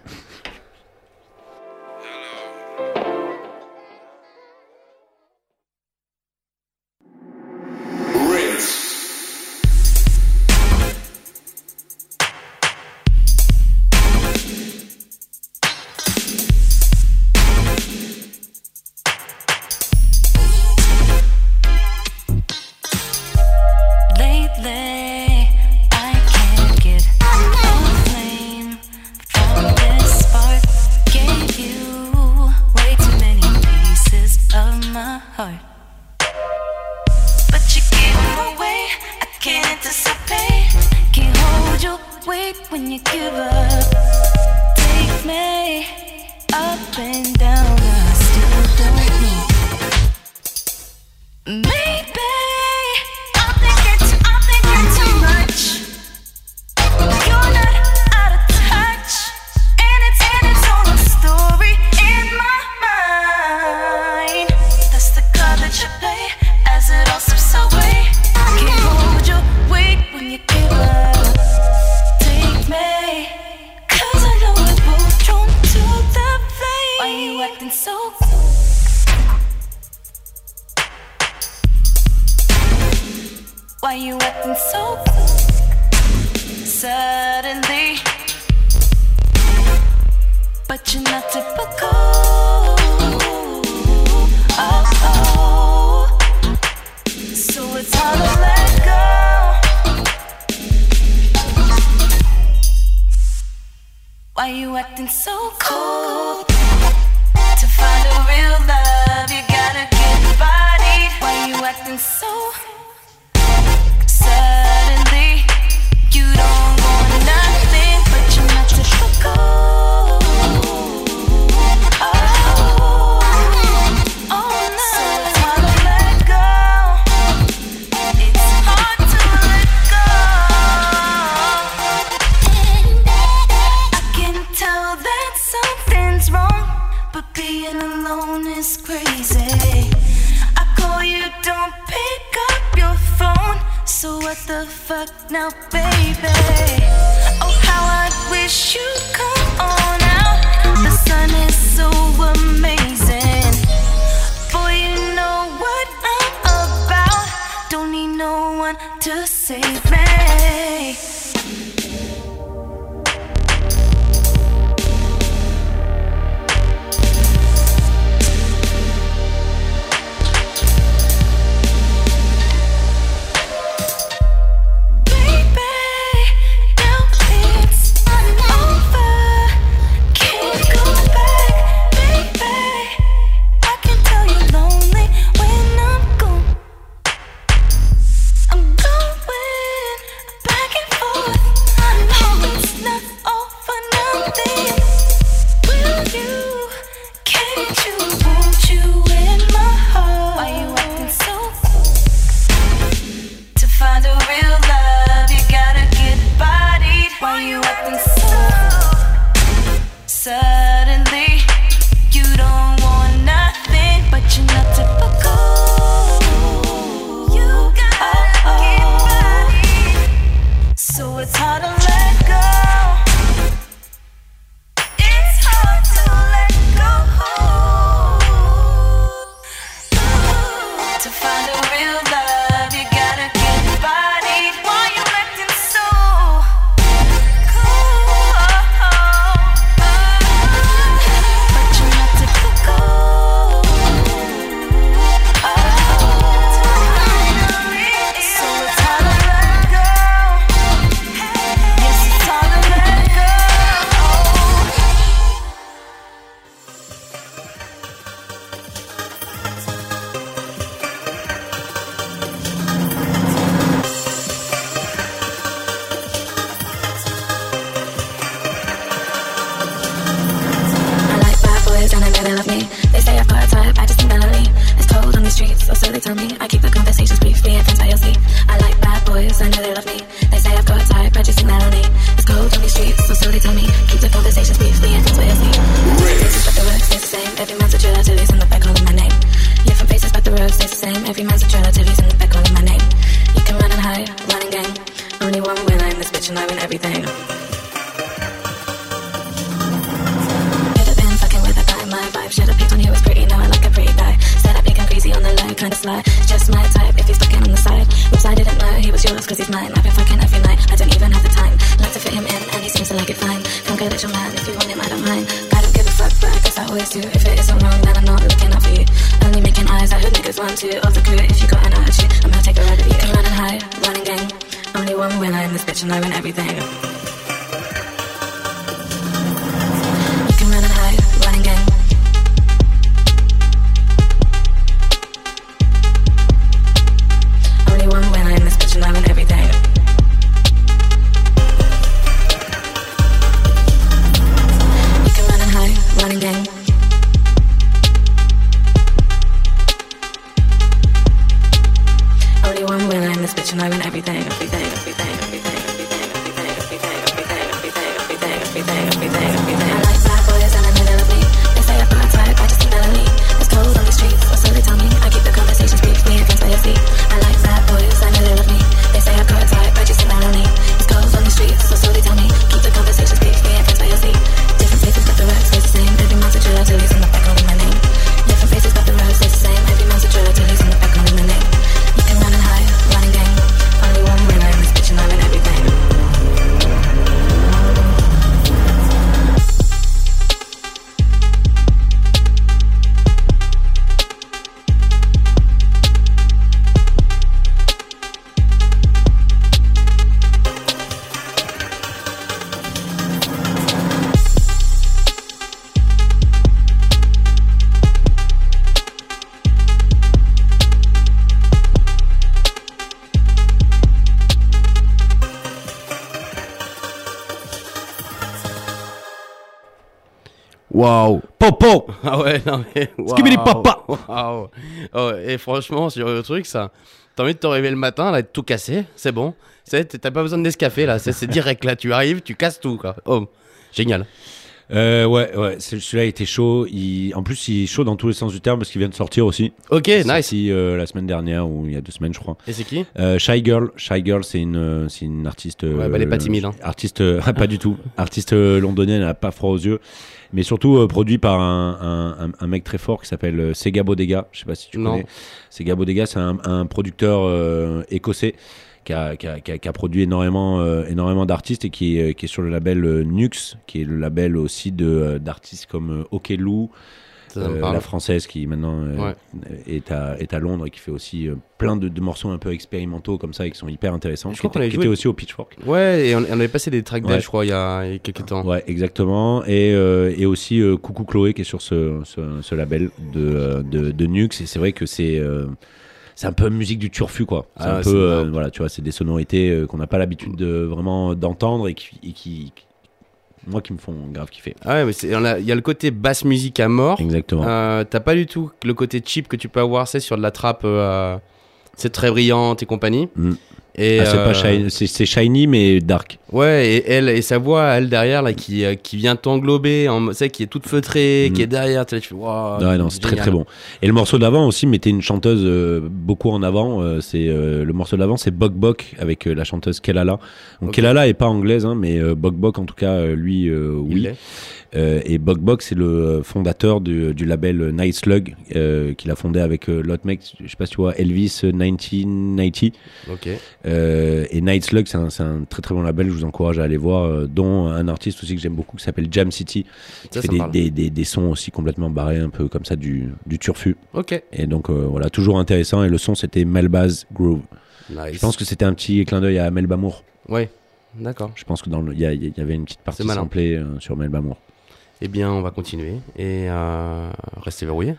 Heart, but you give away. I can't anticipate, can't hold your weight when you give up. Take me up and down, I still don't know. Maybe Why you acting so suddenly? But you're not typical. Oh, oh. So it's hard to let go. Why you acting so cold? To find a real love, you gotta get bodied. Why you acting so? What the fuck now, baby? Oh, how I wish you'd come on out. The sun is so amazing. Boy, you know what I'm about. Don't need no one to save me. Waouh Popo Ah ouais, non mais. waouh. Skibidi papa. Waouh Oh, Et franchement, sur le truc, ça. T'as envie de te réveiller le matin, là, de tout casser, c'est bon. T'as pas besoin de Nescafé, là, c'est direct, là. Tu arrives, tu casses tout, quoi. Oh, génial. Euh, ouais, ouais, celui-là était chaud. Il... En plus, il est chaud dans tous les sens du terme parce qu'il vient de sortir aussi. Ok, nice. sorti, euh, la semaine dernière ou il y a deux semaines, je crois. Et c'est qui? Euh, Shy Girl. Shy Girl, c'est une, euh, c'est une artiste. Ouais, bah, elle est pas timide, hein. Artiste, euh, pas du tout. Artiste londonienne, elle a pas froid aux yeux. Mais surtout euh, produit par un, un, un- mec très fort qui s'appelle euh, Sega Bodega. Je sais pas si tu Non. connais. Sega Bodega, c'est un, un producteur euh, écossais qui a, qui, a, qui a- qui a produit énormément, euh, énormément d'artistes et qui est, qui est sur le label euh, Nux, qui est le label aussi de, d'artistes comme euh, Okelou, Euh, la française qui maintenant euh, Ouais. est, à, est à Londres et qui fait aussi euh, plein de, de morceaux un peu expérimentaux comme ça et qui sont hyper intéressants. Je crois qu'on avait qui joué- aussi au Pitchfork. Ouais, et on, on avait passé des tracks d'elle, Ouais. je crois, il y a, il y a quelques temps. Ouais, exactement. Et, euh, et aussi euh, Coucou Chloé qui est sur ce, ce, ce label de, de, de Nux. Et c'est vrai que c'est euh, c'est un peu musique du turfu, quoi. C'est Ah un peu, voilà, tu vois, c'est des sonorités qu'on n'a pas l'habitude de vraiment d'entendre et qui, et qui, qui- moi, qui me font grave kiffer. Ah ouais, mais il y a le côté basse musique à mort. Exactement. Euh, T'as pas du tout le côté cheap que tu peux avoir, c'est sur de la trappe, euh, c'est très brillante et compagnie. Mm. Et Ah, c'est euh, pas shiny, c'est c'est shiny mais dark. Ouais, et elle et sa voix, elle derrière là, qui, euh, qui vient t'englober, en- qui est toute feutrée, Mm. qui est derrière, tu fais waouh. Ouais, non, c'est très génial. très bon. Et le morceau d'avant aussi mettait une chanteuse euh, beaucoup en avant. euh, c'est le morceau d'avant, c'est Bok Bok avec la chanteuse Kelala. Donc Ok. Kelala est pas anglaise, hein, mais Bok Bok en tout cas, lui, Il oui. et Bok Bok, c'est le fondateur du, du label Night Slug qu'il a fondé avec l'autre mec, je sais pas si tu vois, Elvis 1990. Ok. Euh, et Night Slug, c'est un, très très bon label, je vous encourage à aller voir, euh, dont un artiste aussi que j'aime beaucoup qui s'appelle Jam City, qui Ça, fait ça des, des, des, des sons aussi complètement barrés, un peu comme ça, du, du turfu. Ok. Et donc euh, voilà, toujours intéressant. Et le son, c'était Melbaz Groove. Nice. Je pense que c'était un petit clin d'œil à Melbamour. Ouais, d'accord. Je pense que dans il y, avait une petite partie samplée sur Melbamour. Eh bien, on va continuer et restez verrouillés.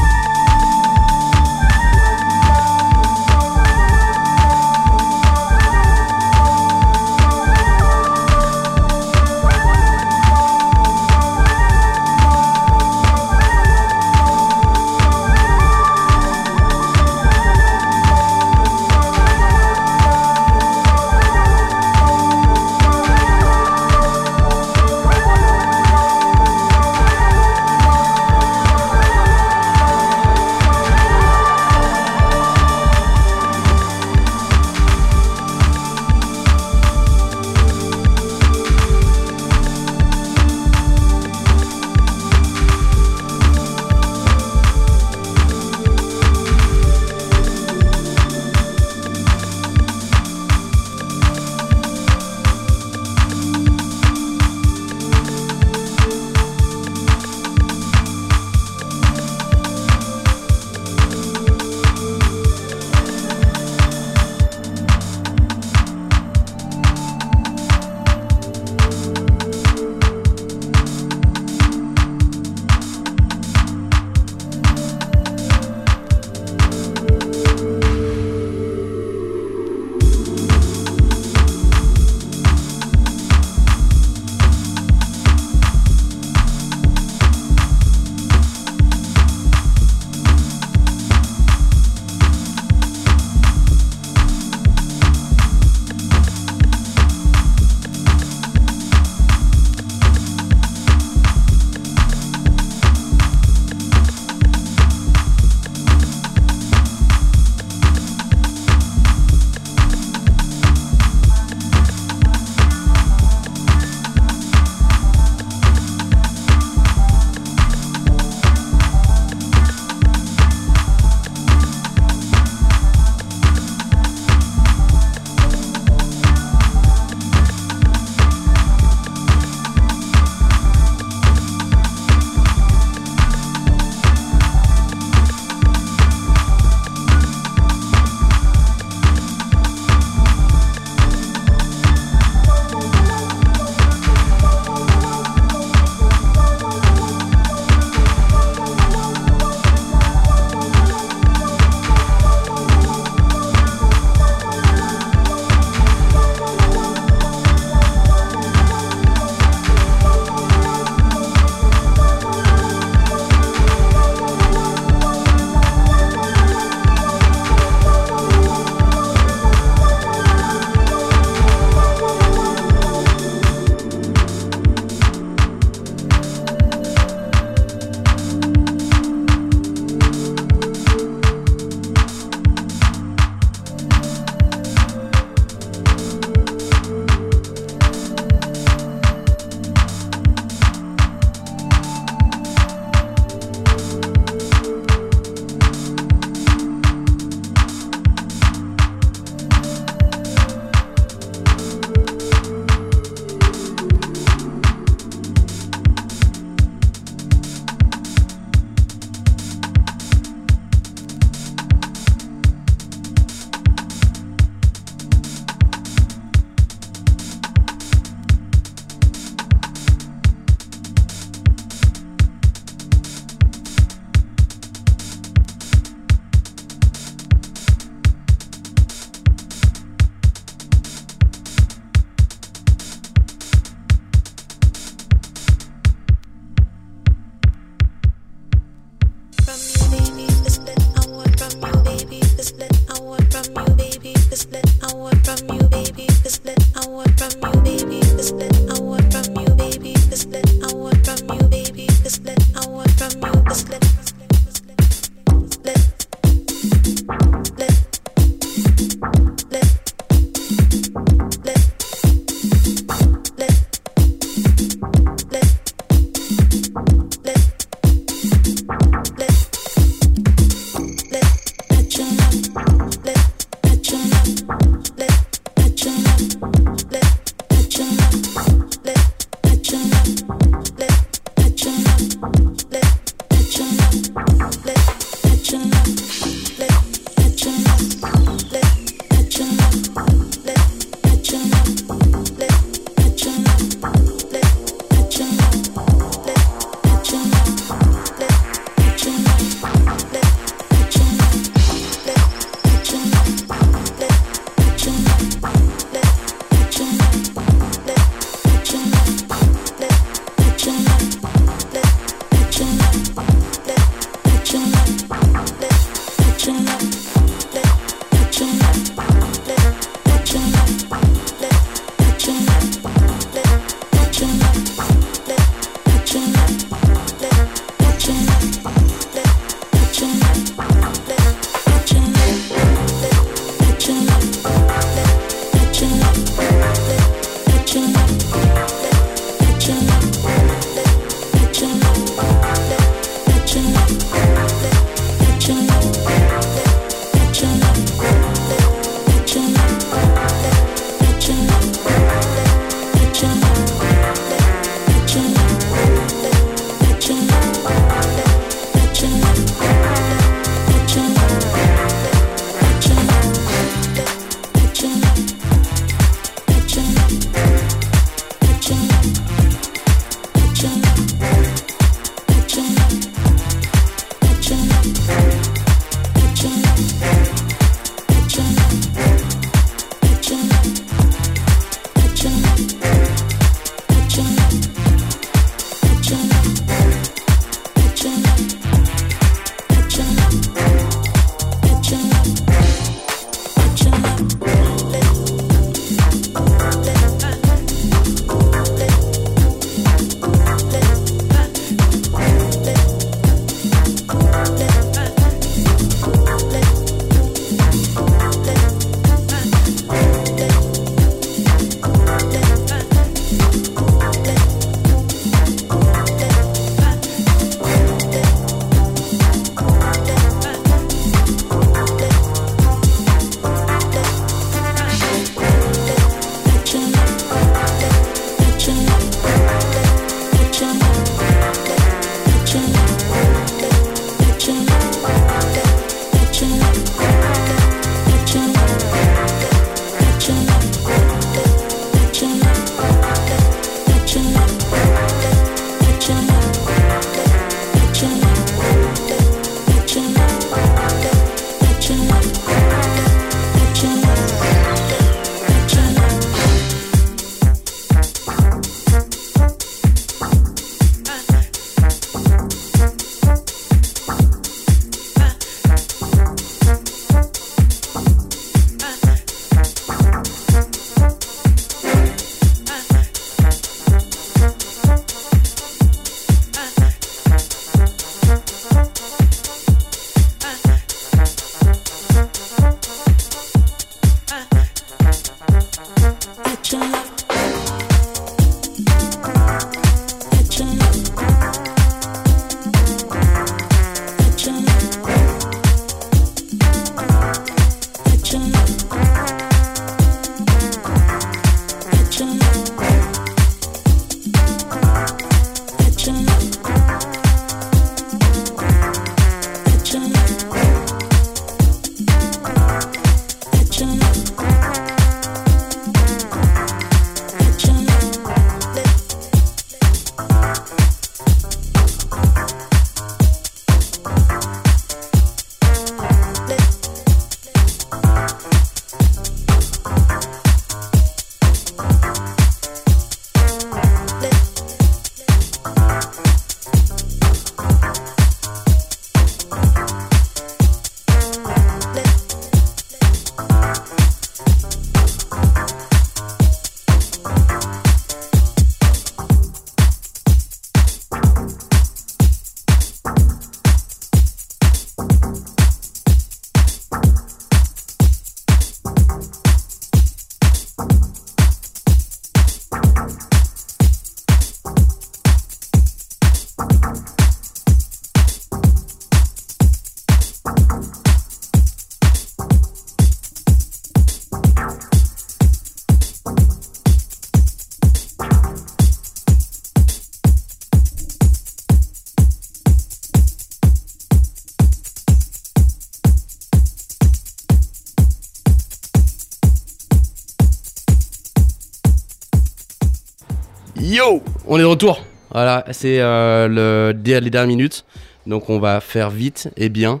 On est de retour. Voilà, c'est euh, le, les dernières minutes. Donc on va faire vite et bien.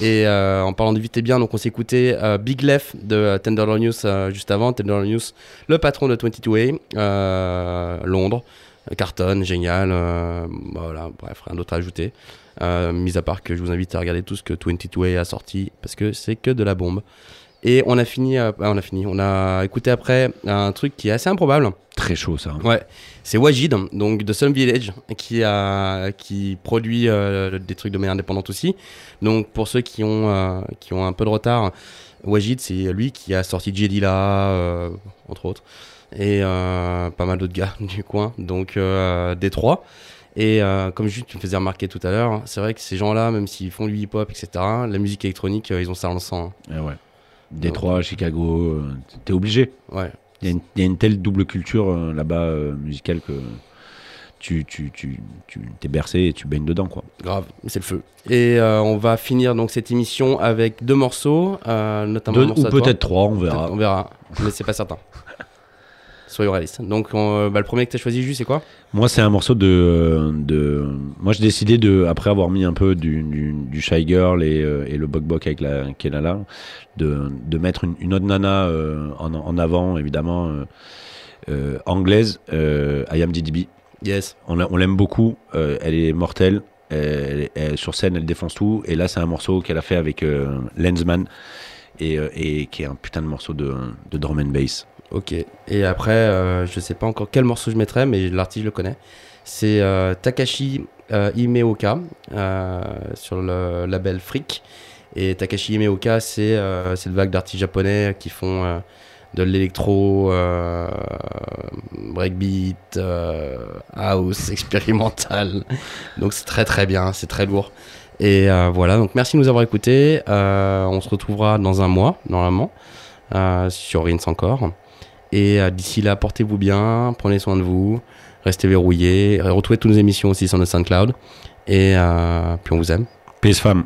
Et euh, en parlant de vite et bien, on s'est écouté euh, Big Left de Tenderloin News juste avant. Tenderloin News, le patron de 22A, euh, Londres. Carton, génial. voilà, bref, rien d'autre à ajouter. Mis à part que je vous invite à regarder tout ce que 22A a sorti parce que c'est que de la bombe. Et on a fini, euh, ah, on a fini, on a écouté après un truc qui est assez improbable. Très chaud ça. Ouais, c'est Wajid, donc de Sun Village, qui a, qui produit euh, des trucs de manière indépendante aussi. Donc pour ceux qui ont, euh, qui ont un peu de retard, Wajid, c'est lui qui a sorti Jedila, euh, entre autres, et pas mal d'autres gars du coin, donc euh, Détroit. Et euh, comme juste tu me faisais remarquer tout à l'heure, c'est vrai que ces gens-là, même s'ils font du hip-hop, etc., la musique électronique, euh, ils ont ça dans le sang. Eh ouais. Détroit, Chicago, euh, t'es obligé. Ouais. Il y, a une- il y a une telle double culture euh, là-bas euh, musicale que tu, tu, tu, tu t'es bercé et tu baignes dedans quoi. Grave, c'est le feu. Et euh, on va finir donc cette émission avec deux morceaux, notamment Deux un morceau ou à toi. peut-être trois, on verra. Peut-être, On verra, mais c'est pas certain. Soyons réalistes. Donc on- euh, bah, le premier que tu as choisi, juste, c'est quoi? Moi, c'est un morceau de, de. Moi, j'ai décidé de, après avoir mis un peu du, du, du Shy Girl et, euh, et le Bok Bok avec la Kelala, de, de mettre une, une autre nana euh, en, en avant, évidemment, euh, euh, anglaise, I Am DDB. Yes. On, on l'aime beaucoup. elle est mortelle. Elle, elle- sur scène, elle défonce tout. Et là, c'est un morceau qu'elle a fait avec Lensman. Et, et qui est un putain de morceau de, de drum and bass. Ok. Et après, euh, je sais pas encore quel morceau je mettrai, mais l'artiste je le connais. C'est euh, Takashi euh, Imeoka euh, sur le label Freak. Et Takashi Imeoka, c'est euh, cette vague d'artistes japonais qui font de l'électro, breakbeat, house, expérimental. Donc c'est très très bien, c'est très lourd. Et voilà, donc merci de nous avoir écoutés. On se retrouvera dans un mois, normalement, sur Rinse encore. Et euh, d'ici là, portez-vous bien, prenez soin de vous, restez verrouillés, retrouvez toutes nos émissions aussi sur notre SoundCloud. Et euh, puis on vous aime. Peace femme.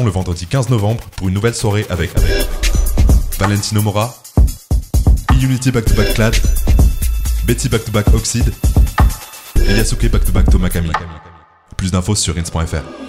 Le vendredi 15 novembre pour une nouvelle soirée avec, Valentino Mora, E-Unity Back to Back Clad, Betty Back to Back Oxide et Yasuke Back to Back Tomakami. Plus d'infos sur ins.fr.